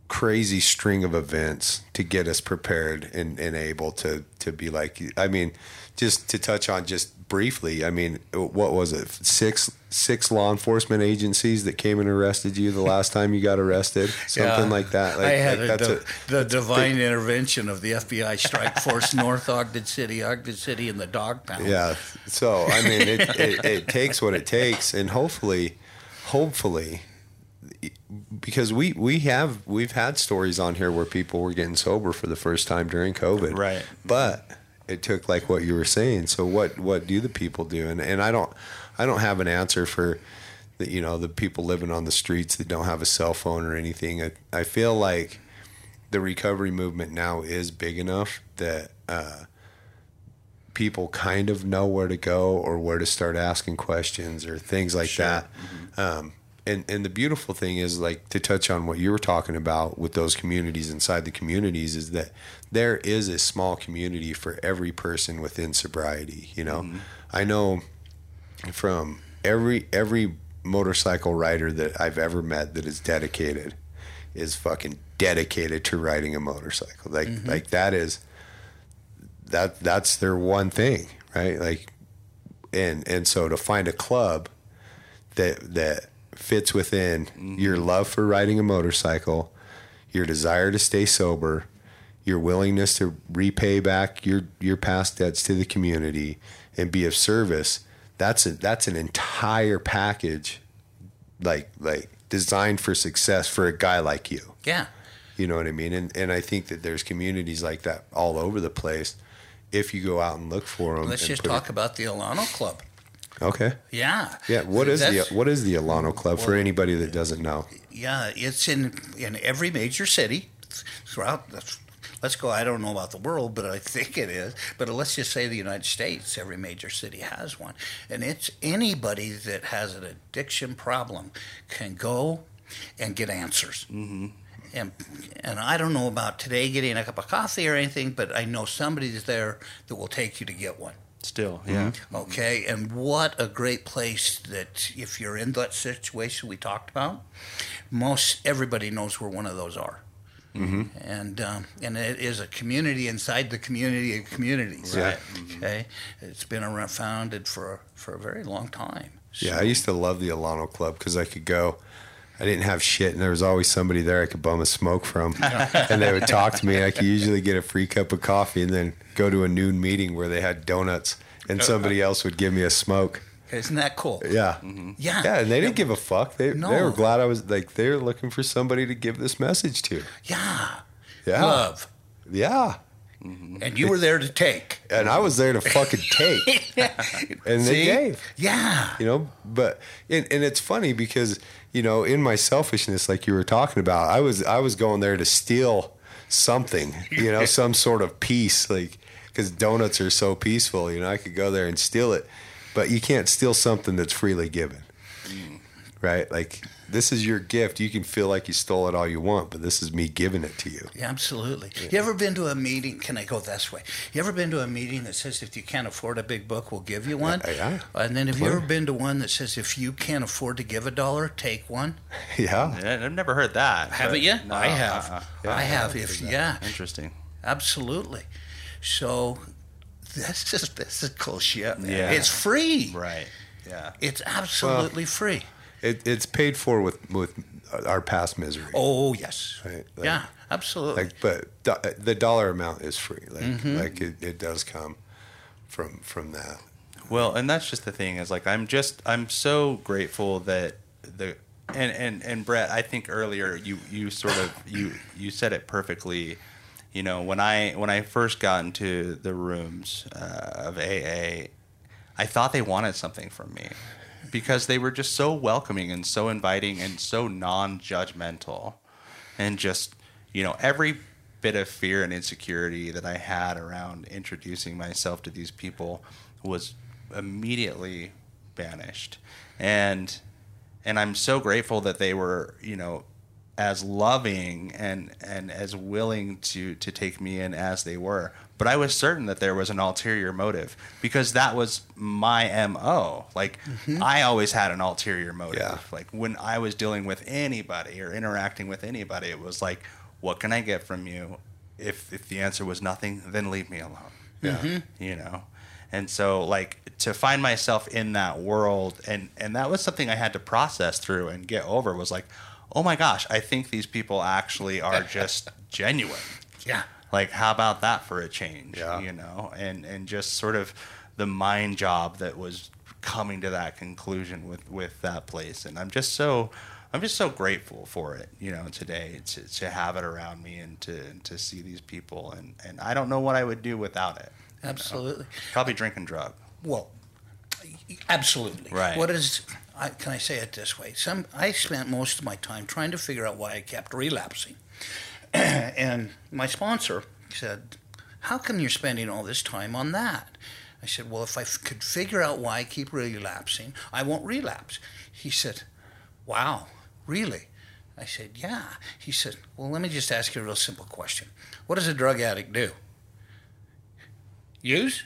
crazy string of events to get us prepared and, and able to to be like I mean just to touch on just briefly I mean what was it six six law enforcement agencies that came and arrested you the last time you got arrested something Yeah. like that like, I had like a, that's the, a the divine intervention of the FBI strike force, North Ogden City, Ogden City, and the dog pound. Yeah. So I mean, it, it, it takes what it takes, and hopefully, hopefully, because we we have we've had stories on here where people were getting sober for the first time during COVID. Right. But it took like what you were saying. So what what do the people do? And and I don't I don't have an answer for the you know the people living on the streets that don't have a cell phone or anything. I I feel like the recovery movement now is big enough that. Uh, people kind of know where to go or where to start asking questions or things like that. Um, and and the beautiful thing is like to touch on what you were talking about with those communities inside the communities is that there is a small community for every person within sobriety. You know, mm-hmm. I know from every every motorcycle rider that I've ever met that is dedicated is fucking dedicated to riding a motorcycle. Like mm-hmm. like that is that that's their one thing, right? Like, and and so to find a club that that fits within mm-hmm. your love for riding a motorcycle, your desire to stay sober, your willingness to repay back your your past debts to the community and be of service, that's a, that's an entire package, like like designed for success for a guy like you. Yeah. You know what I mean? And and I think that there's communities like that all over the place. If you go out and look for them, Let's just talk about the Alano Club. Okay. Yeah. Yeah. What is the what is the Alano Club for anybody that doesn't know? Yeah, it's in in every major city throughout. The- Let's go. I don't know about the world, but I think it is. But let's just say the United States. Every major city has one, and it's anybody that has an addiction problem can go and get answers. Mm-hmm. And and I don't know about today getting a cup of coffee or anything, but I know somebody's there that will take you to get one. Still, yeah. Okay, and what a great place that if you're in that situation we talked about, most everybody knows where one of those are. Mm-hmm. And um, and it is a community inside the community of communities. Right. Okay, it's been around, founded for for a very long time. Yeah, I used to love the Alano Club because I could go. I didn't have shit, and there was always somebody there I could bum a smoke from, and they would talk to me. I could usually get a free cup of coffee, and then go to a noon meeting where they had donuts, and somebody else would give me a smoke. Isn't that cool? Yeah, mm-hmm. Yeah. yeah, and they didn't give a fuck. They they were glad I was like they were looking for somebody to give this message to. Yeah. Yeah, Love. yeah, mm-hmm. and you were there to take. and I was there to fucking take, and they See? gave. Yeah. you know but and, and it's funny because you know in my selfishness like you were talking about i was i was going there to steal something you know some sort of peace like because donuts are so peaceful you know i could go there and steal it but you can't steal something that's freely given mm. right like this is your gift you can feel like you stole it all you want but this is me giving it to you Yeah, absolutely. You ever been to a meeting? Can I go this way? You ever been to a meeting that says if you can't afford a big book, we'll give you one? Yeah, yeah. And then have you ever been to one that says if you can't afford to give a dollar, take one? yeah Yeah, I've never heard that. Haven't you? no, I have. uh-uh. I have. If yeah, Interesting. absolutely. So that's just physical shit. Man. Yeah. It's free. Right. Yeah. It's absolutely free. it, it's paid for with with our past misery Oh yes. Right, like- yeah, absolutely. like but do- the dollar amount is free like Mm-hmm. like it, it does come from from that Well, and that's just the thing is like I'm just I'm so grateful that the and and and Bret, I think earlier you you sort of you you said it perfectly. You know, when I when I first got into the rooms uh, of AA, I thought they wanted something from me because they were just so welcoming and so inviting and so non-judgmental and just you know every bit of fear and insecurity that I had around introducing myself to these people was immediately banished. And and I'm so grateful that they were you know as loving and and as willing to to take me in as they were. But I was certain that there was an ulterior motive because that was my MO like mm-hmm. I always had an ulterior motive. Yeah. like when I was dealing with anybody or interacting with anybody it was like what can I get from you? If if the answer was nothing then leave me alone. Yeah. Mm-hmm. You know? And so like to find myself in that world and and that was something i had to process through and get over was like oh my gosh i think these people actually are just genuine yeah. like how about that for a change Yeah. you know and and just sort of the mind job that was coming to that conclusion with with that place and i'm just so i'm just so grateful for it you know today to, to have it around me and to to see these people and and i don't know what i would do without it Absolutely. probably drinking drug Well, absolutely. Right. What is? I, can I say it this way? Some I spent most of my time trying to figure out why I kept relapsing, and my sponsor said, "How come you're spending all this time on that?" I said, "Well, if I f- could figure out why I keep relapsing, I won't relapse." He said, "Wow, really?" I said, "Yeah." He said, "Well, let me just ask you a real simple question. What does a drug addict do? Use?"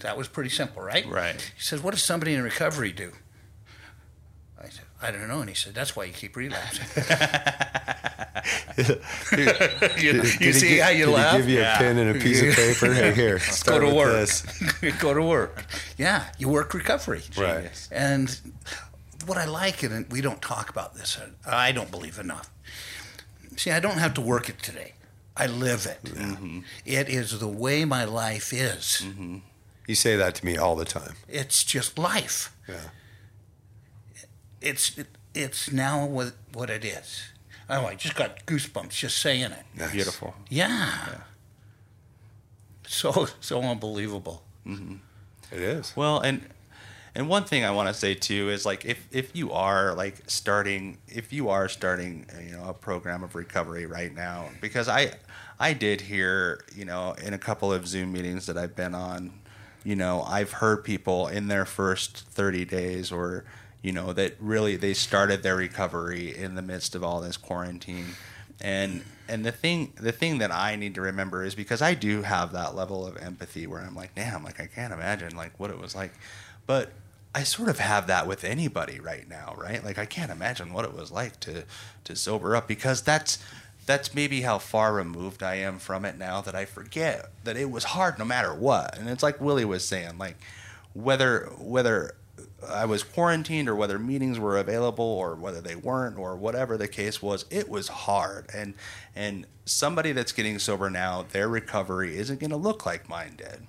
That was pretty simple, right? Right. He says, What does somebody in recovery do? I don't know. And he said, That's why you keep relapsing. you you Did he see gi- how you did laugh? He give you a pen and a piece of paper. Hey, here, Go to work. Go to work. Yeah, you work recovery. Right. Genius. And what I like, and we don't talk about this, I don't believe enough. See, I don't have to work it today. I live it. Mm-hmm. It is the way my life is. Mm-hmm. You say that to me all the time. It's just life. Yeah. It's it, it's now what what it is. Oh, I just got goosebumps just saying it. Nice. Beautiful. Yeah. So so unbelievable. Mm-hmm. It is. Well, and and one thing I want to say too is like if if you are like starting if you are starting you know a program of recovery right now because I I did hear you know in a couple of Zoom meetings that I've been on you know I've heard people in their first 30 days or you know that really they started their recovery in the midst of all this quarantine. And and the thing the thing that I need to remember is because I do have that level of empathy where I'm like damn like I can't imagine like what it was like. But I sort of have that with anybody right now right? Like I can't imagine what it was like to to sober up because that's that's maybe how far removed I am from it now that I forget that it was hard no matter what. And it's like Willie was saying like whether whether I was quarantined or whether meetings were available or whether they weren't or whatever the case was, it was hard. And and somebody that's getting sober now, their recovery isn't going to look like mine did.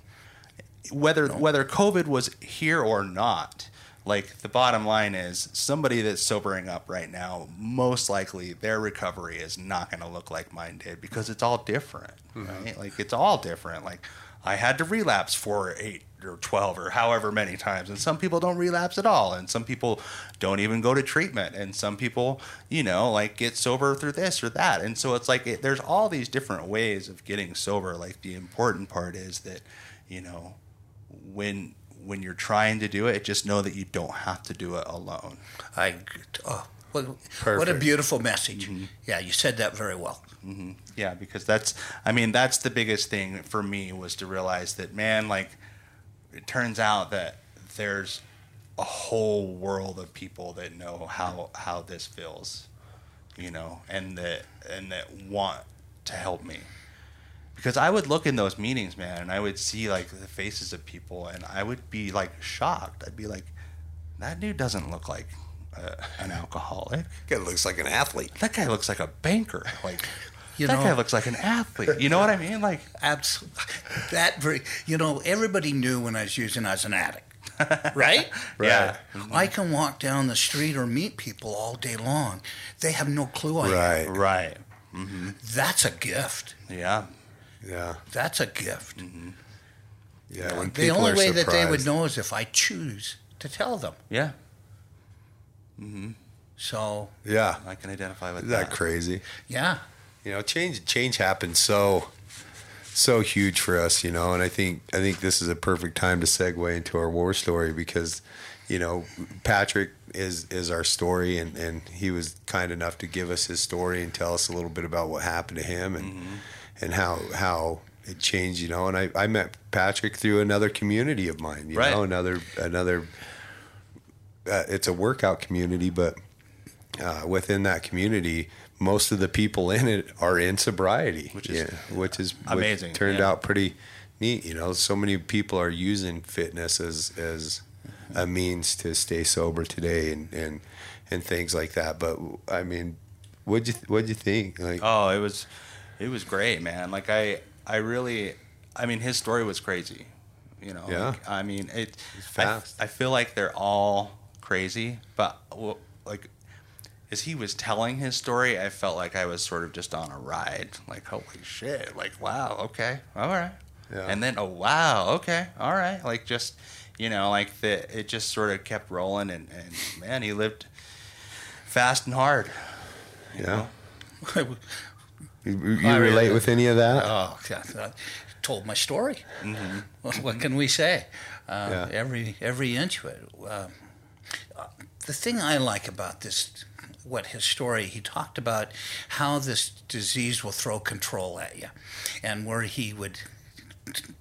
Whether whether COVID was here or not, like the bottom line is somebody that's sobering up right now, most likely their recovery is not going to look like mine did because it's all different, mm-hmm. right? Like it's all different. Like I had to relapse for eight or 12 or however many times. And some people don't relapse at all. And some people don't even go to treatment. And some people, you know, like get sober through this or that. And so it's like it, there's all these different ways of getting sober. Like the important part is that, you know, when when you're trying to do it, just know that you don't have to do it alone. I, oh, what, what a beautiful message. Mm-hmm. Yeah, you said that very well. Mm-hmm. Yeah, because that's I mean, that's the biggest thing for me was to realize that man, like it turns out that there's a whole world of people that know how how this feels, you know, and that and that want to help me. Because I would look in those meetings, man, and I would see like the faces of people, and I would be like shocked. I'd be like, "That dude doesn't look like uh, an alcoholic. It looks like an athlete. That guy looks like a banker. Like You that know- guy looks like an athlete. You know what I mean? Like Absolutely. That very, you know, everybody knew when I was using as an addict, right? yeah, I can walk down the street or meet people all day long. They have no clue I am. Right. right. That's a gift. Yeah, Yeah. That's a gift. Yeah. When the only are way that they would know is if I choose to tell them. yeah. Mm-hmm. So, Yeah. I can identify with Isn't that that. crazy? yeah. You know, change change happens so so huge for us, you know, and I think I think this is a perfect time to segue into our war story because, you know, Patrick is is our story and, and he was kind enough to give us his story and tell us a little bit about what happened to him and and how how it changed, you know, and I, I met Patrick through another community of mine, you Right. know, another another uh, it's a workout community, but uh, within that community, most of the people in it are in sobriety, Which is yeah, which is which amazing, turned yeah. out pretty neat. You know, so many people are using fitness as as a means to stay sober today, and and and things like that. But I mean, what'd you what'd you think? Like, Oh, it was, it was great, man. Like I, I really, I mean, his story was crazy. You know. Yeah. Like, I mean, it. fast. I, I feel like they're all crazy, but like. As he was telling his story, I felt like I was sort of just on a ride. Like, holy shit! Like, wow, okay, all right. Yeah. And then, oh wow, okay, all right. Like, just you know, like the it just sort of kept rolling, and, and man, he lived fast and hard. you yeah, know? you, you relate with any of that? Oh, yeah, I told my story. What, what can we say? Uh, Yeah. Every every inch of it. Uh, the thing I like about this, what his story, he talked about how this disease will throw control at you, and where he would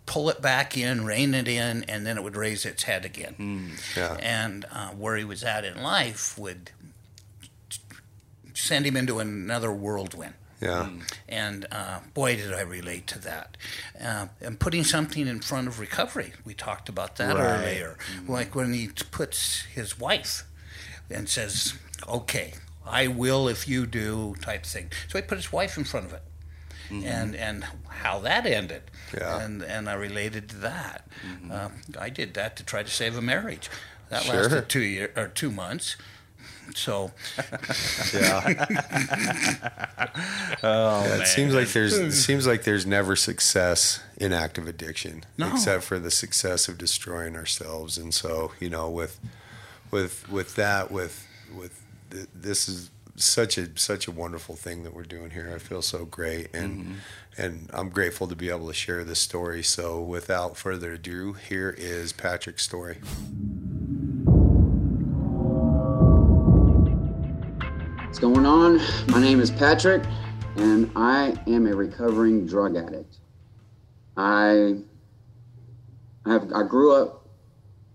pull it back in, rein it in, and then it would raise its head again. Yeah. And uh, where he was at in life would send him into another whirlwind. yeah, And uh, boy, did I relate to that. Uh, and putting something in front of recovery, we talked about that Right. earlier. Like when he puts his wife and says, "Okay, I will if you do," type thing. So he put his wife in front of it, and and how that ended. Yeah. And and I related to that. Uh, I did that to try to save a marriage. That Sure. lasted two year or two months. So yeah. Oh, Yeah, it seems like there's it seems like there's never success in active addiction No. except for the success of destroying ourselves and so you know with with with that with with th- this is such a such a wonderful thing that we're doing here I feel so great and mm-hmm. and I'm grateful to be able to share this story so without further ado here is Patrick's story What's going on? My name is Patrick, and I am a recovering drug addict. I I have I grew up,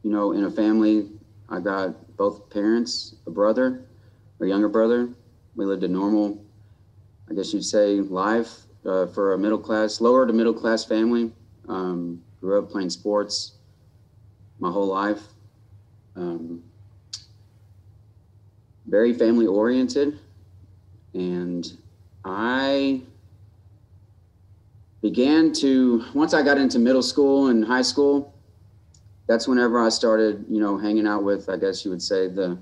you know, in a family. I got both parents, a brother, a younger brother. We lived a normal, I guess you'd say, life uh, for a middle class, lower to middle class family. Um, grew up playing sports my whole life. Um, very family oriented and i began to once i got into middle school and high school that's whenever I started, you know, hanging out with, I guess you would say the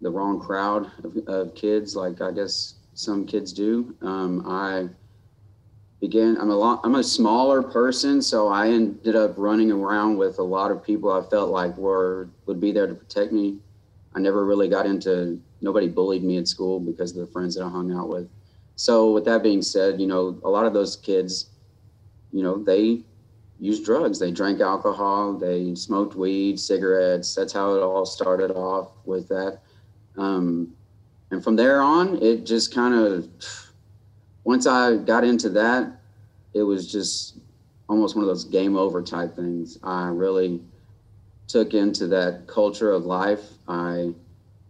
the wrong crowd of, of kids, like I guess some kids do. Um, I began. I'm a lot. I'm a smaller person, so I ended up running around with a lot of people I felt like were would be there to protect me. I never really got into. Nobody bullied me at school because of the friends that I hung out with. So with that being said, you know, a lot of those kids, you know, they used drugs. They drank alcohol. They smoked weed, cigarettes. That's how it all started off with that. Um, and from there on, it just kind of, once I got into that, it was just almost one of those game over type things. I really took into that culture of life. I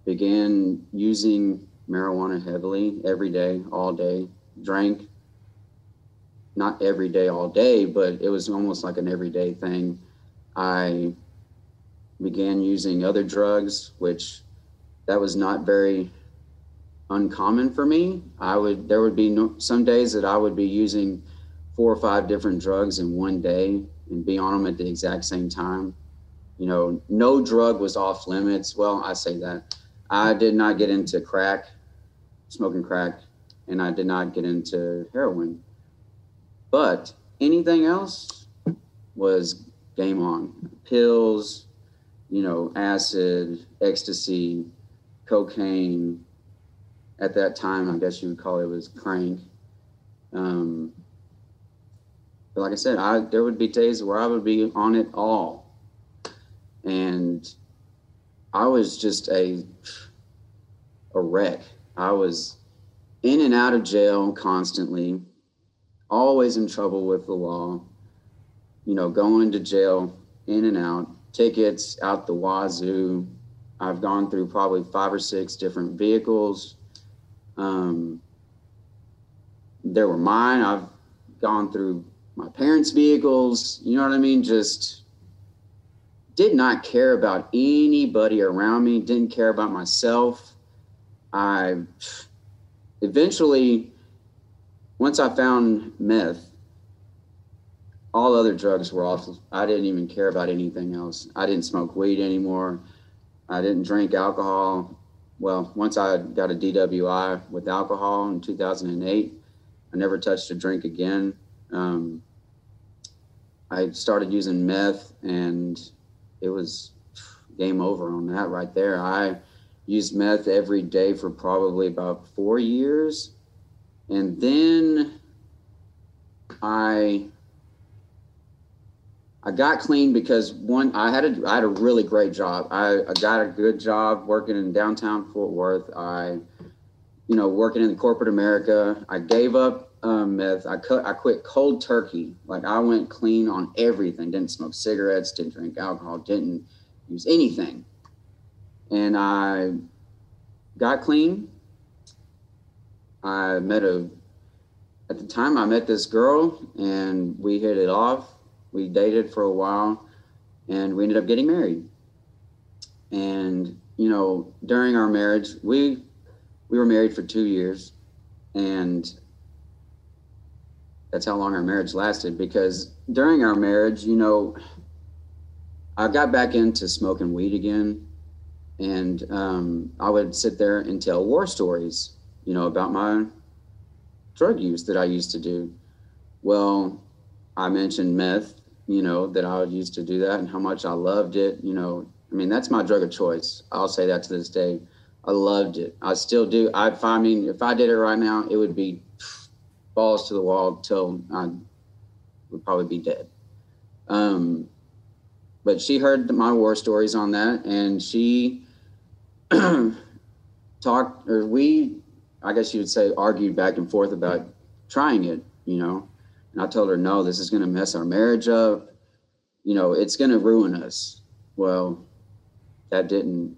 began using marijuana heavily every day, all day, drank not every day, all day, but it was almost like an everyday thing. I began using other drugs, which that was not very uncommon for me. I would there would be no, some days that I would be using four or five different drugs in one day and be on them at the exact same time. You know, no drug was off limits. Well, I say that. I did not get into crack, smoking crack, and I did not get into heroin. But anything else was game on. Pills, you know, acid, ecstasy, cocaine. At that time, I guess you would call it was crank. Um, but like I said, I there would be days where I would be on it all, and I was just a a wreck. I was in and out of jail constantly always in trouble with the law, you know, going to jail, in and out, tickets out the wazoo. I've gone through probably five or six different vehicles. Um, there were mine. I've gone through my parents' vehicles. You know what I mean? Just did not care about anybody around me, didn't care about myself. I eventually once I found meth, all other drugs were off. I didn't even care about anything else. I didn't smoke weed anymore. I didn't drink alcohol. Well, once I got a DWI with alcohol in 2008, I never touched a drink again. Um, I started using meth, and it was game over on that right there. I used meth every day for probably about four years and then I I got clean because one I had a I had a really great job. I, I got a good job working in downtown Fort Worth. I you know working in corporate America. I gave up um, meth. I cut I quit cold turkey. Like I went clean on everything. Didn't smoke cigarettes. Didn't drink alcohol. Didn't use anything. And I got clean I met a, at the time I met this girl and we hit it off. We dated for a while and we ended up getting married. And, you know, during our marriage, we, we were married for two years and that's how long our marriage lasted because during our marriage, you know, I got back into smoking weed again and um, I would sit there and tell war stories you know, about my drug use that I used to do. Well, I mentioned meth, you know, that I used to do that and how much I loved it. You know, I mean, that's my drug of choice. I'll say that to this day. I loved it. I still do. I, I mean, if I did it right now, it would be balls to the wall till I would probably be dead. Um, but she heard my war stories on that, and she talked, or we I guess you would say, argued back and forth about trying it, you know. And I told her, no, this is going to mess our marriage up. You know, it's going to ruin us. Well, that didn't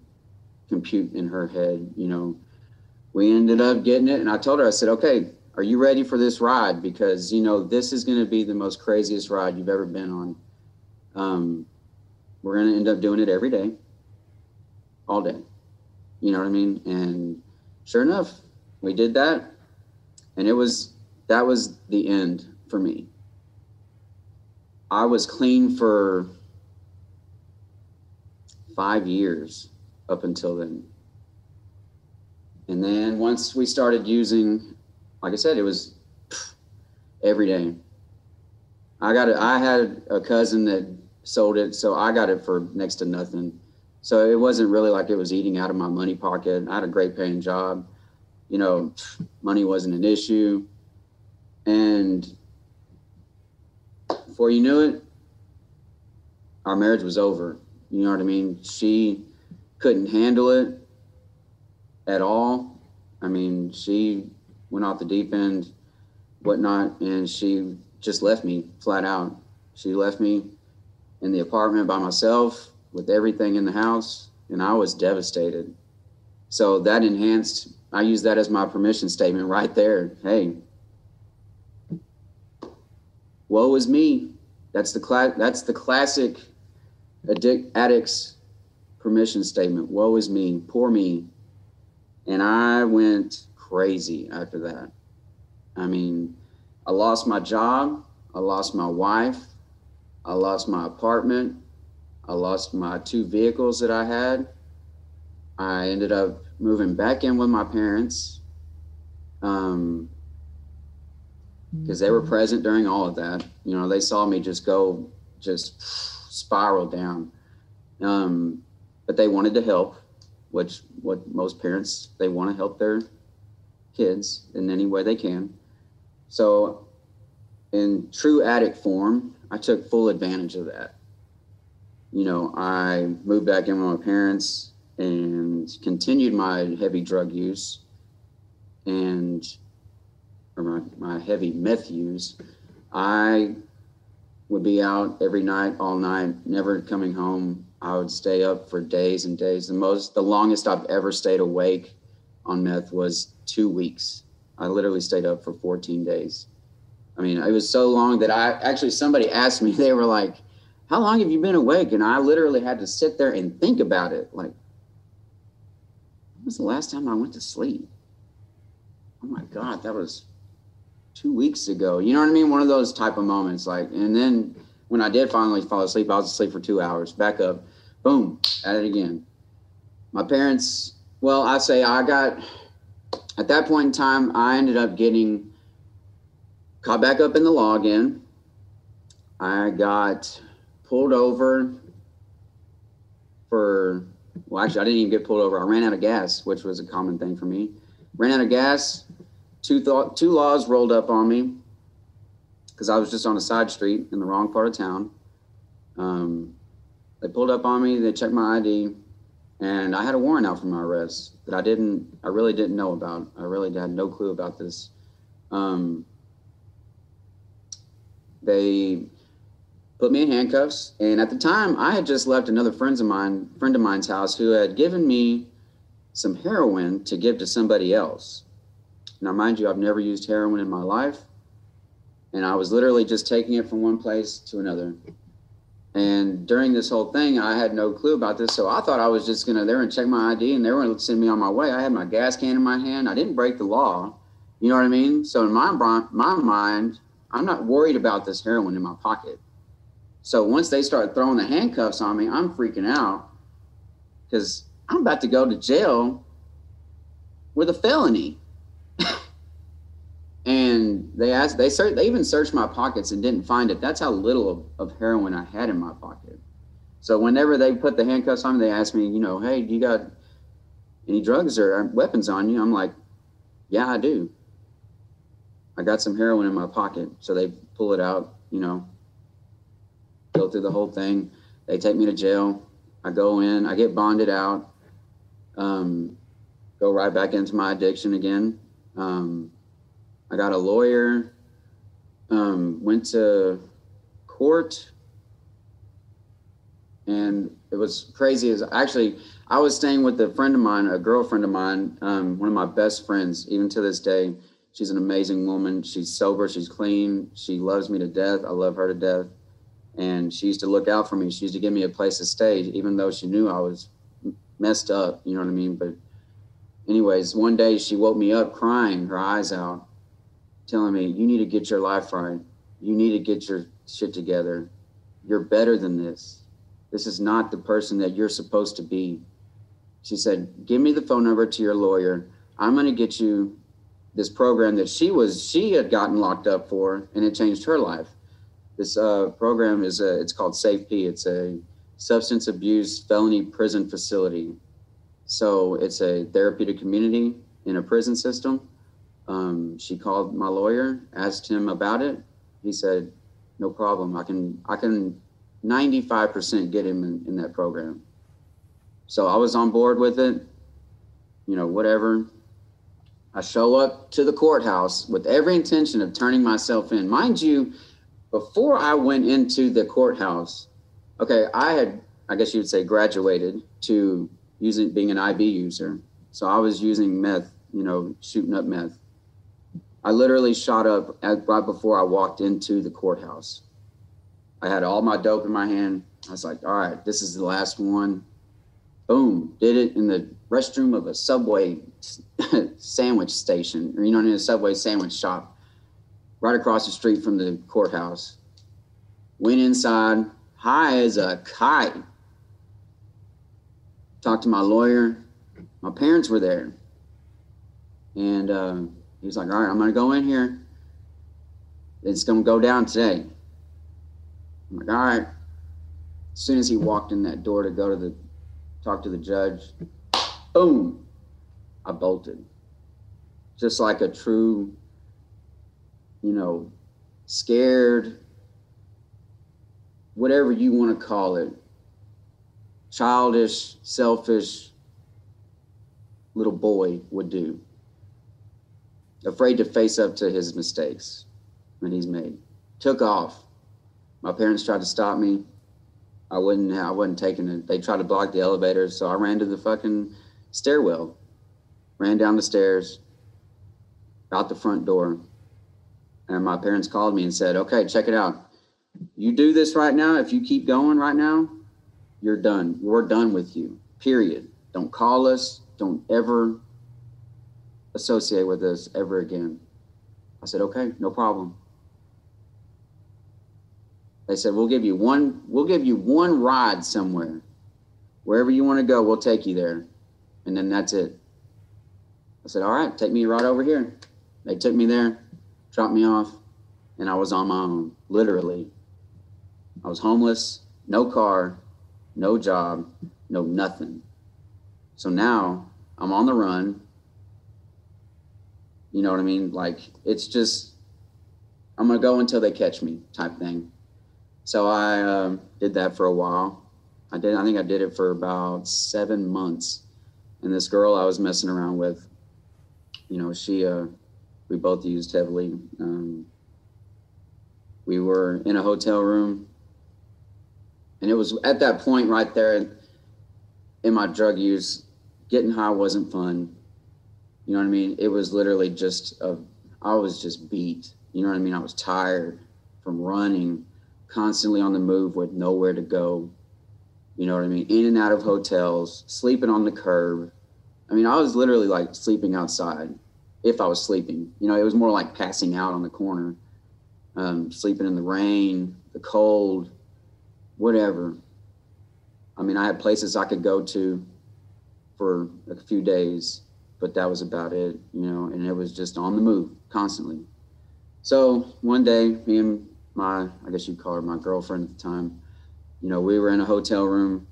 compute in her head, you know. We ended up getting it. And I told her, I said, okay, are you ready for this ride? Because, you know, this is going to be the most craziest ride you've ever been on. Um, we're going to end up doing it every day, all day. You know what I mean? And sure enough, we did that and it was that was the end for me i was clean for five years up until then. And then once we started using, like I said, it was every day. I got it. I had a cousin that sold it, so I got it for next to nothing. So it wasn't really like it was eating out of my money pocket. I had a great paying job. You know, money wasn't an issue. And before you knew it, our marriage was over. You know what I mean? She couldn't handle it at all. I mean, she went off the deep end, whatnot, and she just left me flat out. She left me in the apartment by myself with everything in the house, and I was devastated. So that enhanced, I use that as my permission statement right there. Hey, woe is me. That's the cla- that's the classic addict addict's permission statement. Woe is me, poor me. And I went crazy after that. I mean, I lost my job, I lost my wife, I lost my apartment, I lost my two vehicles that I had. I ended up moving back in with my parents. Um, because they were present during all of that. You know, they saw me just go, just spiral down. Um, but they wanted to help, which what most parents they want to help their kids in any way they can. So, in true addict form, I took full advantage of that. You know, I moved back in with my parents and continued my heavy drug use and or my, my heavy meth use, I would be out every night, all night, never coming home. I would stay up for days and days. The most, the longest I've ever stayed awake on meth was two weeks. I literally stayed up for 14 days. I mean, it was so long that I actually, somebody asked me, they were like, How long have you been awake? And I literally had to sit there and think about it. Like, when was the last time I went to sleep? Oh my God, that was two weeks ago. You know what I mean? One of those type of moments. Like, and then when I did finally fall asleep, I was asleep for two hours. Back up, boom, at it again. My parents, well, I say I got at that point in time, I ended up getting caught back up in the law again. I got pulled over for well, actually, I didn't even get pulled over. I ran out of gas, which was a common thing for me. Ran out of gas, two th- two laws rolled up on me because I was just on a side street in the wrong part of town. Um, they pulled up on me. They checked my ID, and I had a warrant out for my arrest that I didn't. I really didn't know about. I really had no clue about this. Um, they put me in handcuffs, and at the time, I had just left another friend of mine, friend of mine's house, who had given me some heroin to give to somebody else. Now, mind you, I've never used heroin in my life. And I was literally just taking it from one place to another. And during this whole thing, I had no clue about this. So I thought I was just going to there and check my ID and they were going to send me on my way. I had my gas can in my hand. I didn't break the law. You know what I mean? So in my, my mind, I'm not worried about this heroin in my pocket. So once they start throwing the handcuffs on me, I'm freaking out because I'm about to go to jail with a felony they asked they searched they even searched my pockets and didn't find it. That's how little of, of heroin i had in my pocket. So whenever they put the handcuffs on me they asked me you know hey do you got any drugs or weapons on you? I'm like yeah i do. I got some heroin in my pocket. So they pull it out you know go through the whole thing. They take me to jail. I go in i get bonded out um, go right back into my addiction again. Um, I got a lawyer, um, went to court, and it was crazy. Is actually I was staying with a friend of mine, a girlfriend of mine, um, one of my best friends, even to this day. She's an amazing woman. She's sober. She's clean. She loves me to death. I love her to death. And she used to look out for me. She used to give me a place to stay, even though she knew I was messed up. You know what I mean? But, anyways, one day she woke me up crying, her eyes out telling me, you need to get your life right. You need to get your shit together. You're better than this. This is not the person that you're supposed to be. She said, Give me the phone number to your lawyer. I'm going to get you this program that she was she had gotten locked up for and it changed her life this uh, program is a, it's called safe p it's a substance abuse felony prison facility so it's a therapeutic community in a prison system um, she called my lawyer asked him about it he said no problem i can i can 95% get him in, in that program so i was on board with it you know whatever I show up to the courthouse with every intention of turning myself in. Mind you, before I went into the courthouse, okay, I had, I guess you would say, graduated to using being an IV user. So I was using meth, you know, shooting up meth. I literally shot up at, right before I walked into the courthouse. I had all my dope in my hand. I was like, all right, this is the last one. Boom, did it in the restroom of a Subway sandwich station, or you know, in a Subway sandwich shop, right across the street from the courthouse. Went inside, high as a kite. Talked to my lawyer. My parents were there, and uh, he was like, "All right, I'm gonna go in here. It's gonna go down today." I'm like, "All right." As soon as he walked in that door to go to the talk to the judge, boom, I bolted. Just like a true, you know, scared, whatever you want to call it, childish, selfish little boy would do. Afraid to face up to his mistakes that he's made. Took off. My parents tried to stop me. I wouldn't. I wasn't taking it. They tried to block the elevator, so I ran to the fucking stairwell, ran down the stairs, out the front door, and my parents called me and said, "Okay, check it out. You do this right now. If you keep going right now, you're done. We're done with you. Period. Don't call us. Don't ever associate with us ever again." I said, "Okay, no problem." They said, "We'll give you one. We'll give you one ride somewhere, wherever you want to go. We'll take you there." and then that's it. I said, all right, take me right over here. They took me there, dropped me off, and I was on my own, literally. I was homeless, no car, no job, no nothing. So now I'm on the run. You know what I mean? Like, it's just, I'm to go until they catch me type thing. So I um, did that for a while. I did, I think I did it for about seven months and this girl I was messing around with, you know, she, uh, we both used heavily. Um, we were in a hotel room, and it was at that point right there in my drug use, getting high wasn't fun. You know what I mean? It was literally just a, I was just beat. You know what I mean? I was tired from running, constantly on the move with nowhere to go. You know what I mean? In and out of hotels, sleeping on the curb. I mean, I was literally like sleeping outside if I was sleeping. You know, it was more like passing out on the corner, um, sleeping in the rain, the cold, whatever. I mean, I had places I could go to for a few days, but that was about it, you know, and it was just on the move constantly. So one day, me and my, I guess you'd call her my girlfriend at the time, you know, we were in a hotel room.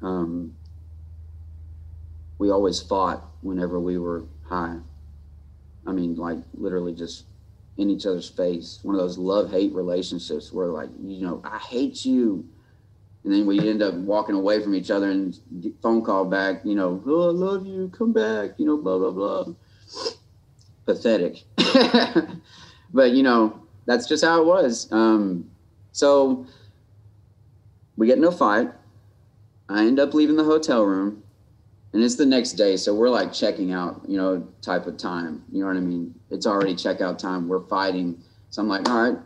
Um, we always fought whenever we were high. I mean, like literally just in each other's face. One of those love hate relationships where, like, you know, I hate you. And then we end up walking away from each other and phone call back, you know, oh, I love you, come back, you know, blah, blah, blah. Pathetic. but, you know, that's just how it was. Um, so, we get in a fight. I end up leaving the hotel room, and it's the next day, so we're like checking out, you know, type of time. You know what I mean? It's already checkout time. We're fighting, so I'm like, all right,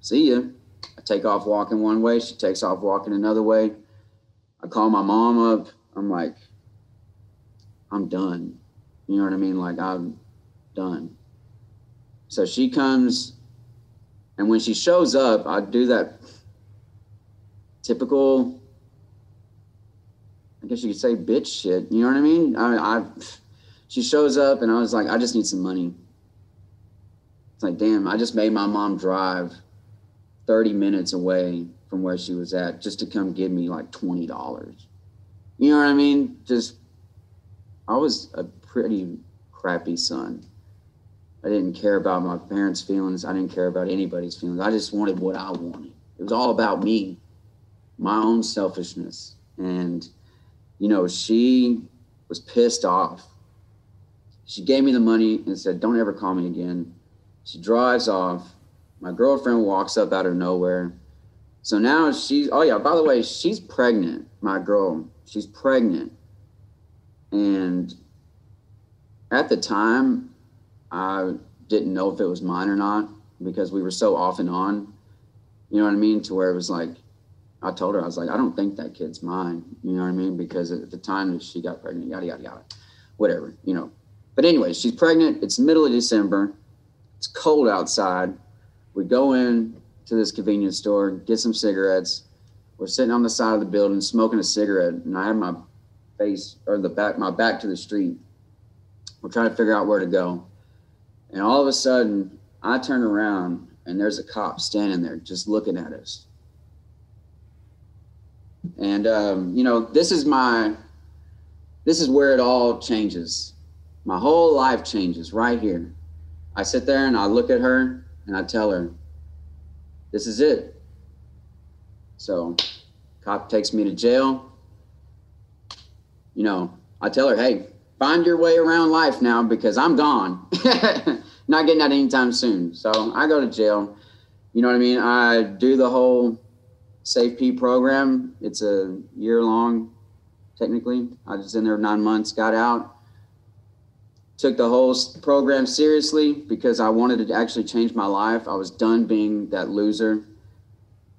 see ya. I take off walking one way. She takes off walking another way. I call my mom up. I'm like, I'm done. You know what I mean? Like I'm done. So she comes, and when she shows up, I do that typical. I guess you could say bitch shit. You know what I mean? I, mean, I she shows up and I was like, I just need some money. It's like, damn, I just made my mom drive 30 minutes away from where she was at just to come give me like $20. You know what I mean? Just, I was a pretty crappy son. I didn't care about my parents' feelings. I didn't care about anybody's feelings. I just wanted what I wanted. It was all about me, my own selfishness. And, you know, she was pissed off. She gave me the money and said, Don't ever call me again. She drives off. My girlfriend walks up out of nowhere. So now she's, oh yeah, by the way, she's pregnant, my girl. She's pregnant. And at the time, I didn't know if it was mine or not because we were so off and on. You know what I mean? To where it was like, I told her, I was like, I don't think that kid's mine. You know what I mean? Because at the time that she got pregnant, yada, yada, yada, whatever, you know. But anyway, she's pregnant. It's middle of December. It's cold outside. We go in to this convenience store, get some cigarettes. We're sitting on the side of the building smoking a cigarette, and I have my face or the back, my back to the street. We're trying to figure out where to go. And all of a sudden, I turn around and there's a cop standing there just looking at us. And um, you know, this is my this is where it all changes. My whole life changes right here. I sit there and I look at her and I tell her, this is it. So, cop takes me to jail. You know, I tell her, hey, find your way around life now because I'm gone. Not getting out anytime soon. So I go to jail. You know what I mean? I do the whole SAFP program. It's a year long, technically. I was in there nine months, got out. Took the whole program seriously because I wanted to actually change my life. I was done being that loser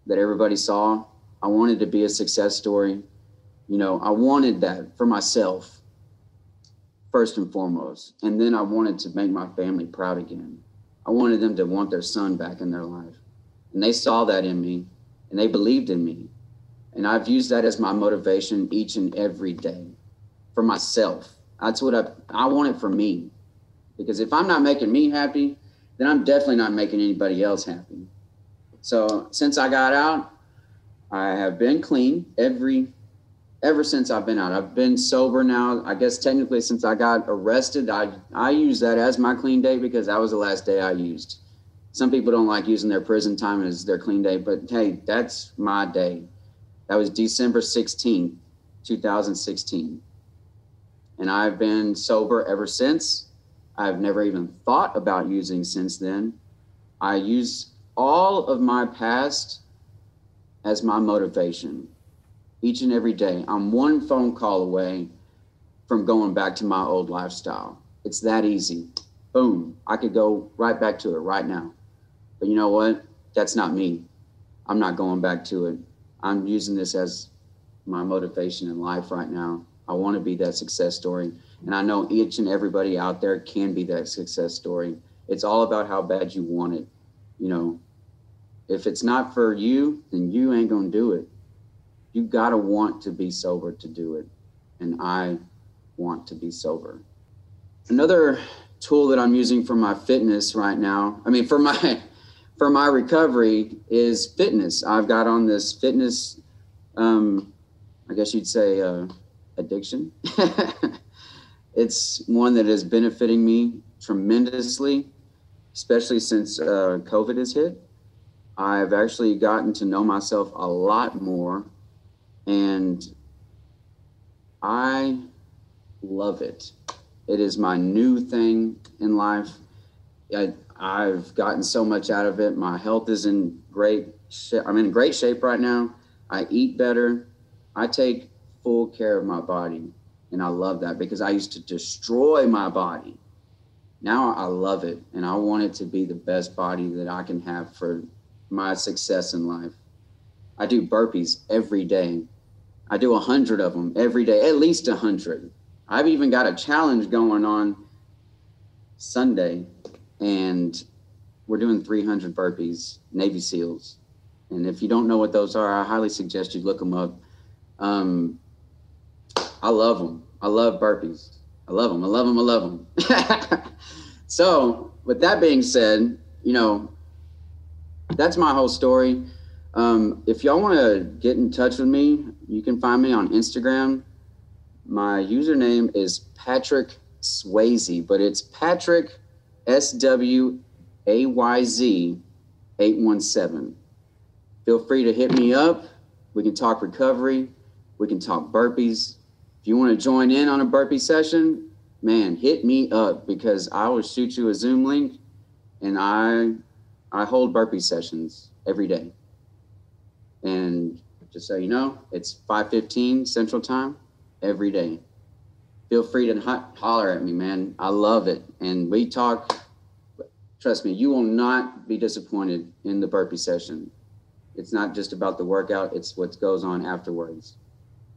that everybody saw. I wanted to be a success story. You know, I wanted that for myself first and foremost. And then I wanted to make my family proud again. I wanted them to want their son back in their life. And they saw that in me and they believed in me. And I've used that as my motivation each and every day for myself. That's what I, I want it for me. Because if I'm not making me happy, then I'm definitely not making anybody else happy. So since I got out, I have been clean every ever since I've been out. I've been sober now. I guess technically since I got arrested, I I use that as my clean day because that was the last day I used. Some people don't like using their prison time as their clean day, but hey, that's my day. That was December 16th, 2016. And I've been sober ever since. I've never even thought about using since then. I use all of my past as my motivation each and every day. I'm one phone call away from going back to my old lifestyle. It's that easy. Boom. I could go right back to it right now. But you know what? That's not me. I'm not going back to it. I'm using this as my motivation in life right now. I want to be that success story. And I know each and everybody out there can be that success story. It's all about how bad you want it. You know, if it's not for you, then you ain't going to do it you got to want to be sober to do it. And I want to be sober. Another tool that I'm using for my fitness right now, I mean, for my. For my recovery is fitness. I've got on this fitness, um, I guess you'd say, uh, addiction. it's one that is benefiting me tremendously, especially since uh, COVID has hit. I've actually gotten to know myself a lot more and I love it. It is my new thing in life. I, I've gotten so much out of it. My health is in great shape. I'm in great shape right now. I eat better. I take full care of my body. And I love that because I used to destroy my body. Now I love it and I want it to be the best body that I can have for my success in life. I do burpees every day I do a hundred of them every day, at least a hundred. I've even got a challenge going on Sunday, and we're doing 300 burpees, Navy SEALs. And if you don't know what those are, I highly suggest you look them up. Um, I love them. I love burpees. I love them. I love them. I love them. so, with that being said, you know, that's my whole story. Um, if y'all want to get in touch with me, you can find me on Instagram. My username is Patrick Swayze, but it's Patrick S W A Y Z 817. Feel free to hit me up. We can talk recovery. We can talk burpees. If you want to join in on a burpee session, man, hit me up because I will shoot you a Zoom link and I I hold burpee sessions every day. And just so you know, it's 5:15 Central Time every day. Feel free to ho- holler at me, man. I love it. And we talk trust me, you will not be disappointed in the burpee session. It's not just about the workout, it's what goes on afterwards.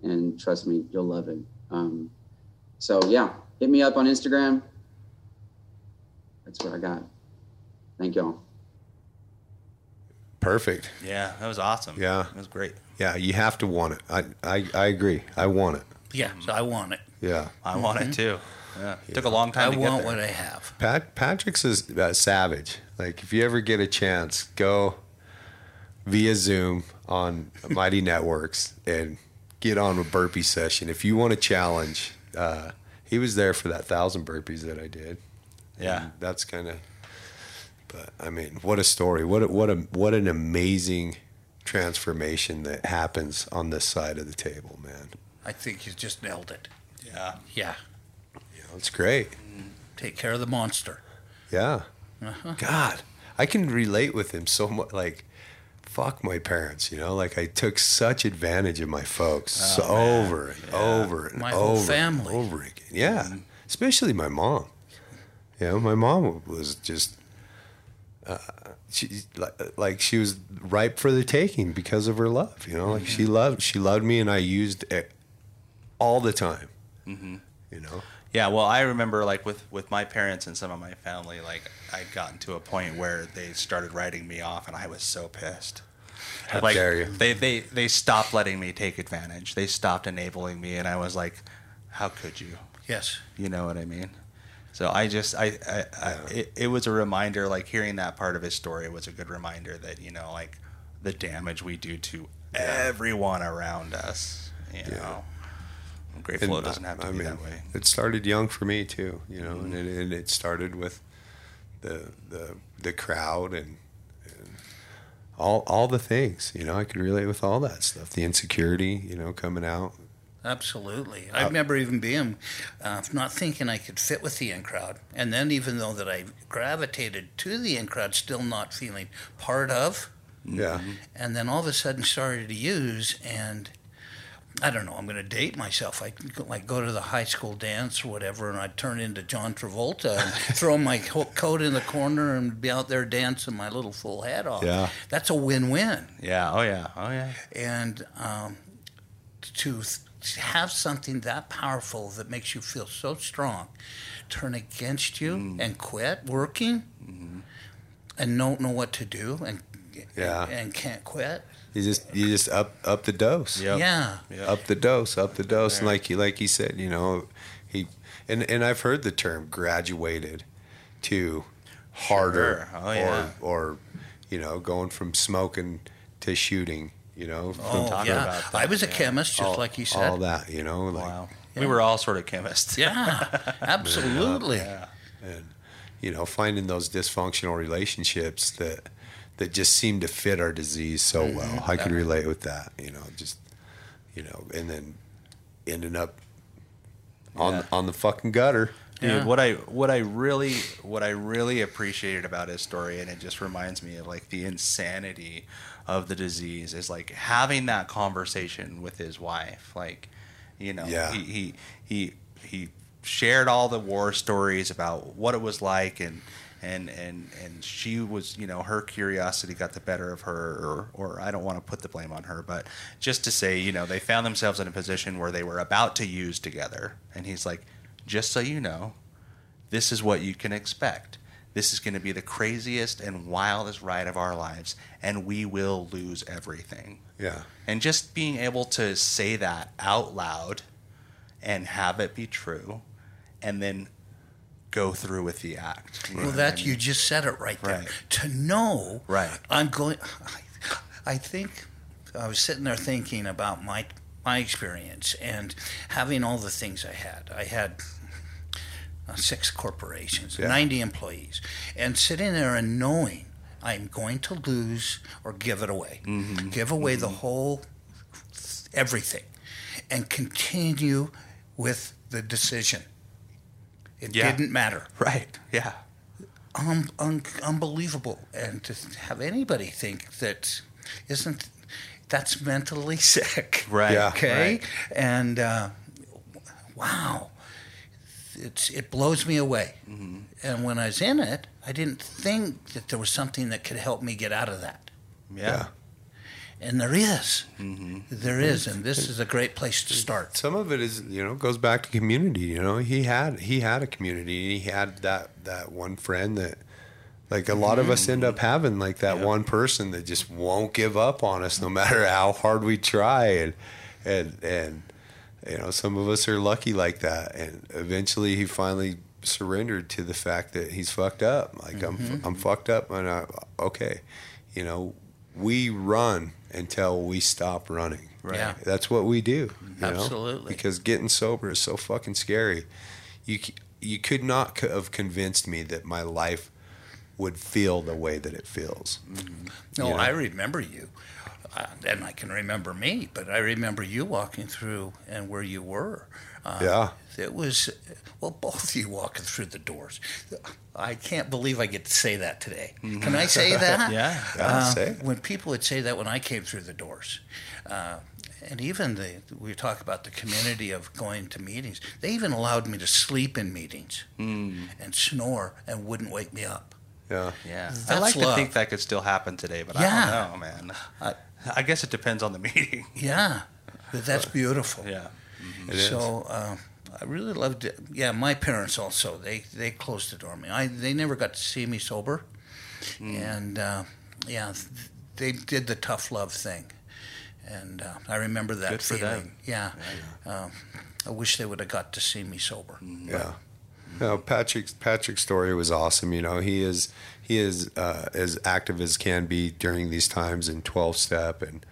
And trust me, you'll love it. Um, so, yeah, hit me up on Instagram. That's what I got. Thank y'all. Perfect. Yeah, that was awesome. Yeah. that was great. Yeah, you have to want it. I, I, I agree. I want it. Yeah, so I want it. Yeah. I want it too. Yeah, it took a long time I to want get there. what I have. Pat Patrick's is uh, savage. Like if you ever get a chance, go via Zoom on Mighty Networks and get on a burpee session. If you want a challenge, uh, he was there for that thousand burpees that I did. Yeah. And that's kind of. But I mean, what a story! What a, what a what an amazing transformation that happens on this side of the table, man. I think you just nailed it. Yeah, Yeah, Yeah, it's great. take care of the monster. Yeah. Uh-huh. God, I can relate with him so much. Like, fuck my parents, you know? Like, I took such advantage of my folks so over and over and over My over whole and family. over again. Yeah. Especially my mom. You know, my mom was just. Uh, she like, like she was ripe for the taking because of her love. You know, like she loved she loved me, and I used it all the time. You know, yeah. Well, I remember like with with my parents and some of my family, like I'd gotten to a point where they started writing me off, and I was so pissed. How like dare you. they they they stopped letting me take advantage. They stopped enabling me, and I was like, how could you? Yes. You know what I mean? So I just I, I, I it, it was a reminder like hearing that part of his story was a good reminder that you know like the damage we do to everyone around us. You know, I'm grateful And it doesn't have to I be mean, that way. It started young for me too, you know, and, mm-hmm. it, and it started with the the the crowd and, and all all the things, you know. I could relate with all that stuff, the insecurity, you know, coming out. Absolutely. Uh, I remember even being uh, not thinking I could fit with the in crowd. And then, even though that I gravitated to the in crowd, still not feeling part of. Yeah, mm-hmm. And then all of a sudden started to use. And I don't know, I'm going to date myself. I like go to the high school dance or whatever, and I'd turn into John Travolta and throw my coat in the corner and be out there dancing my little full head off. Yeah. That's a win win. Yeah. Oh yeah. Oh yeah. and um, to th- have something that powerful that makes you feel so strong turn against you Mm. and quit working and don't know what to do and Mm-hmm. Yeah. and, and can't quit you just you just up up the dose, Yep. yeah Yep. up the dose, up the dose, and like you like you said, you know, he and and I've heard the term graduated to harder Sure. Oh, yeah. or or you know going from smoking to shooting, you know, oh, from oh talk yeah about that, I was a yeah. chemist just all, like you said all that, you know, like Wow. Yeah. We were all sort of chemists. yeah absolutely Yeah. and you know finding those dysfunctional relationships that that just seem to fit our disease so Mm-hmm. well i could relate with that you know just you know and then ending up on Yeah. on the fucking gutter Dude, Yeah. what I what I really what I really appreciated about his story, and it just reminds me of like the insanity of the disease, is like having that conversation with his wife. Like, you know, Yeah. he, he he he shared all the war stories about what it was like, and and and and she was, you know, her curiosity got the better of her, or or I don't want to put the blame on her, but just to say, you know, they found themselves in a position where they were about to use together, and he's like just so you know, this is what you can expect. this is going to be the craziest and wildest ride of our lives, and we will lose everything. Yeah. And just being able to say that out loud and have it be true, and then go through with the act. Well, that I mean? you just said it right there. Right. To know, Right. I'm going. I, I think I was sitting there thinking about my my experience and having all the things I had. I had uh, six corporations, Yeah. 90 employees, and sitting there and knowing I'm going to lose or give it away, Mm-hmm. give away the whole everything, and continue with the decision. It Yeah. didn't matter right. Yeah. un- un- unbelievable. And to have anybody think that isn't that's mentally sick, Right. Yeah. Okay, Right. and uh, wow, it's it blows me away. Mm-hmm. And when I was in it, I didn't think that there was something that could help me get out of that. Yeah. And there is. Mm-hmm. There mm-hmm. is, and this is a great place to start. Some of it is, you know, goes back to community. You know, he had he had a community. And he had that that one friend that, like a lot of us end up mm. having, like that Yep. one person that just won't give up on us no matter how hard we try, and and and you know, some of us are lucky like that. And eventually, he finally surrendered to the fact that he's fucked up. Like I'm mm-hmm. I'm fucked up, and I, okay, you know, we run until we stop running. Right. Yeah. That's what we do. you know? Absolutely. Because getting sober is so fucking scary. You you could not have convinced me that my life would feel the way that it feels. No, You know? I remember you, uh, and I can remember me, but I remember you walking through and where you were. Uh, Yeah. It was, well, both of you walking through the doors. I can't believe I get to say that today. Can I say that? Yeah. Yeah, Uh, say when people would say that when I came through the doors, uh, and even the we talk about the community of going to meetings. They even allowed me to sleep in meetings and snore and wouldn't wake me up. Yeah. Yeah. I That's like to think that could still happen today, but Yeah. I don't know, man. I, I guess it depends on the meeting. Yeah, but that's beautiful. Yeah. It is. So uh, I really loved it. Yeah, my parents also they they closed the door on me. I they never got to see me sober, and uh, yeah, they did the tough love thing, and uh, I remember that Good for feeling. them. Yeah, Um, I wish they would have got to see me sober. Yeah. No, Patrick's Patrick's story was awesome. You know, he is he is uh, as active as can be during these times in twelve step and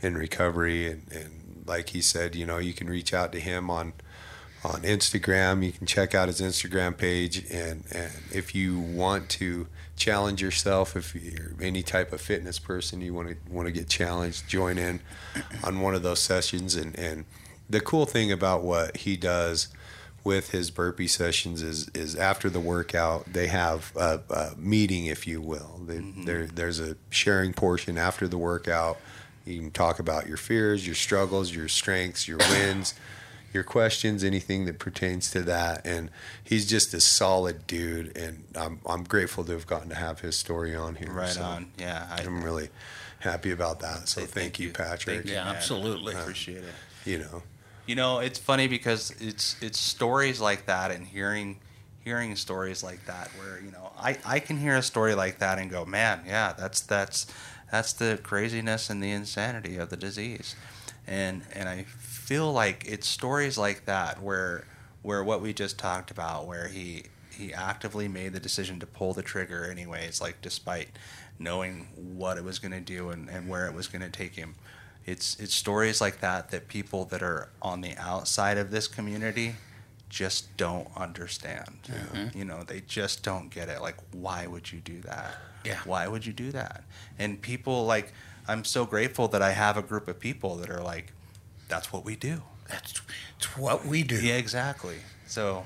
in recovery and, and like he said, you know, you can reach out to him on on Instagram. You can check out his Instagram page and, and if you want to challenge yourself, if you're any type of fitness person, you want to want to get challenged, join in on one of those sessions and, and the cool thing about what he does with his burpee sessions is is after the workout they have a, a meeting, if you will. They, mm-hmm. there there's a sharing portion after the workout. You can talk about your fears, your struggles, your strengths, your wins, your questions, anything that pertains to that. And he's just a solid dude, and I'm I'm grateful to have gotten to have his story on here. Right So on. Yeah. I I'm really happy about that. So say thank, you, Patrick. Thank you, Yeah, absolutely. I appreciate it. You know, You know, it's funny because it's it's stories like that and hearing hearing stories like that where, you know, I, I can hear a story like that and go, Man, yeah, that's that's that's the craziness and the insanity of the disease. And and I feel like it's stories like that where where what we just talked about, where he he actively made the decision to pull the trigger anyways, like despite knowing what it was gonna do and, and where it was gonna take him it's it's stories like that that people that are on the outside of this community just don't understand. You know, they just don't get it. Like, why would you do that? Yeah. Why would you do that? And people like, I'm so grateful that I have a group of people that are like, that's what we do. That's it's what we do. Yeah, exactly. So,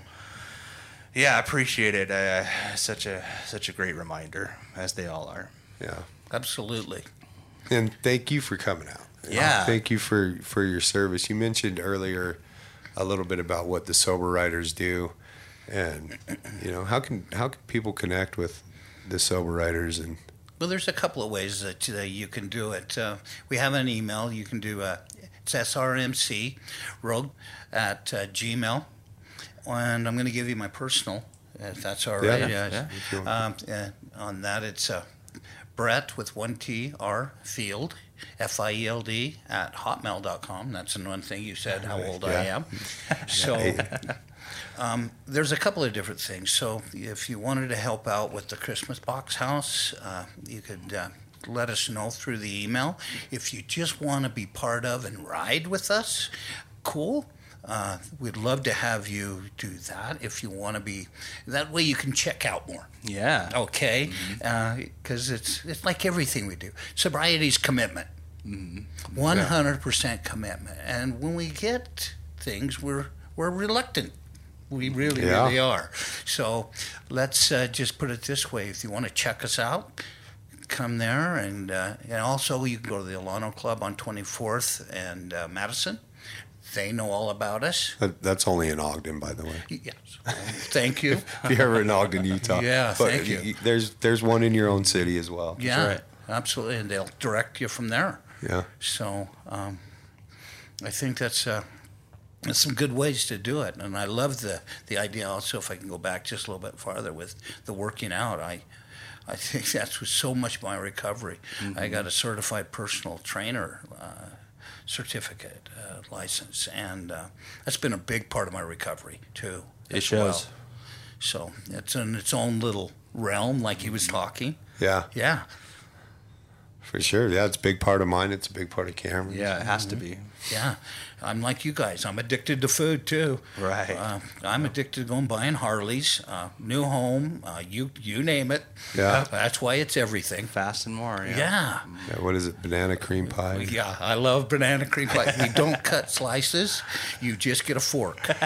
yeah, I appreciate it. Uh, such a such a great reminder, as they all are. yeah. Absolutely. And thank you for coming out. Yeah. Thank you for for your service. You mentioned earlier a little bit about what the sober riders do, and you know how can how can people connect with the sober riders and Well, there's a couple of ways that uh, you can do it. Uh, we have an email. You can do uh, it's srmc rogue at uh, gmail, and I'm going to give you my personal if that's all Yeah. right. Yeah, Yeah. you want. Um, on that, it's uh, Bret with one T R Field, F I E L D, at hotmail.com. That's the one thing you said, how old I Yeah. am. So um, there's a couple of different things. So if you wanted to help out with the Christmas Box House, uh, you could. Uh, let us know through the email. If you just want to be part of and ride with us, cool. Uh, we'd love to have you do that if you want to be. That way you can check out more. Yeah. Okay, because it's it's like everything we do. Sobriety's commitment, one hundred percent commitment. And when we get things, we're we're reluctant. We really, Yeah. really are. So let's uh, just put it this way: if you want to check us out, come there, and uh, and also you can go to the Alano Club on Twenty Fourth and uh, Madison. They know all about us. That, that's only in Ogden, by the way. Yes. Thank you. If you're ever in Ogden, Utah. Yeah, But thank you. There's there's one in your own city as well. Yeah, right. absolutely, and they'll direct you from there. Yeah. So um, I think that's uh, that's some good ways to do it, and I love the the idea. Also, if I can go back just a little bit farther with the working out, I. I think that's was so much my recovery. I got a certified personal trainer uh, certificate license, and uh, that's been a big part of my recovery too. It shows. well. So it's in its own little realm, like he was talking. Yeah, Yeah, for sure. Yeah, it's a big part of mine. It's a big part of Cameron. Yeah, it has to be. Yeah, I'm like you guys. I'm addicted to food too. Right. Uh, I'm addicted to going buying Harleys, uh, new home, uh, you you name it. Yeah. that's why it's everything. Fast and more. Yeah. Yeah. Yeah, what is it? Banana cream pie. Yeah, I love banana cream pie. You don't cut slices; you just get a fork.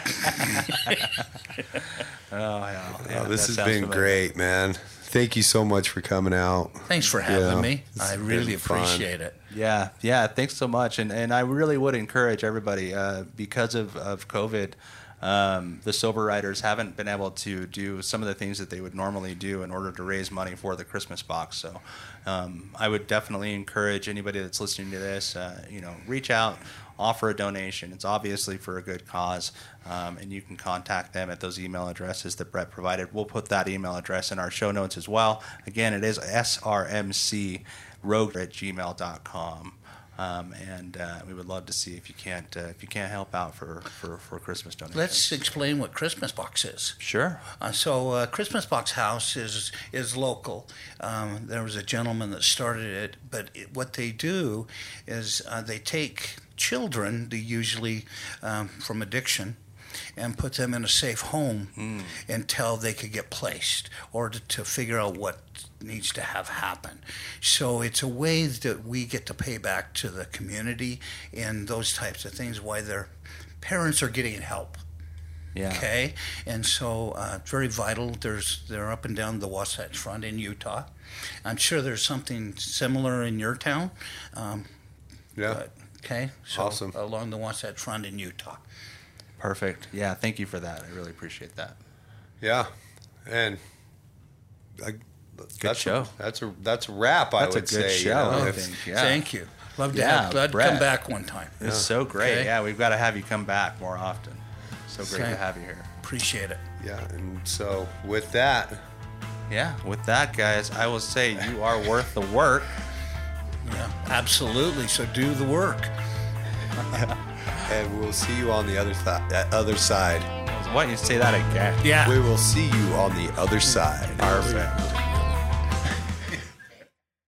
Oh, yeah. Oh, this has been great, man. Thank you so much for coming out. Thanks for having Yeah, me. I really been fun. appreciate it. Yeah, yeah. Thanks so much, and and I really would encourage everybody uh, because of of COVID. Um, the sober riders haven't been able to do some of the things that they would normally do in order to raise money for the Christmas box. So, um, I would definitely encourage anybody that's listening to this, uh, you know, reach out, offer a donation. It's obviously for a good cause, um, and you can contact them at those email addresses that Bret provided. We'll put that email address in our show notes as well. Again, it is srmc rogue at gmail.com. Um, and uh, we would love to see if you can't uh, if you can't help out for, for, for Christmas donations. Let's explain what Christmas Box is. sure. Uh, so uh, Christmas Box House is is local. Um, there was a gentleman that started it, but it, what they do is uh, they take children, they usually um, from addiction, and put them in a safe home until they could get placed or to, to figure out what needs to have happen. So it's a way that we get to pay back to the community and those types of things. Why their parents are getting help. Yeah. Okay, and so uh, very vital. There's they're up and down the Wasatch Front in Utah. I'm sure there's something similar in your town. Um, Yeah. but, okay, so Awesome. along the Wasatch Front in Utah. Perfect. Yeah. Thank you for that. I really appreciate that. Yeah. And I, that's show. A, that's a that's a wrap. I That's a would good say. you show. know, I if- think. Yeah. Thank you. Love to Yeah, have. Glad to Bret. come back one time. It's so great. Okay. Yeah, we've got to have you come back more often. So great Okay. to have you here. Appreciate it. yeah. And so with that, Yeah. With that, guys, I will say you are worth the work. Yeah, absolutely. So do the work. and we'll see you on the other th- uh, other side. Why don't you say that again? Yeah. We will see you on the other side. Perfect.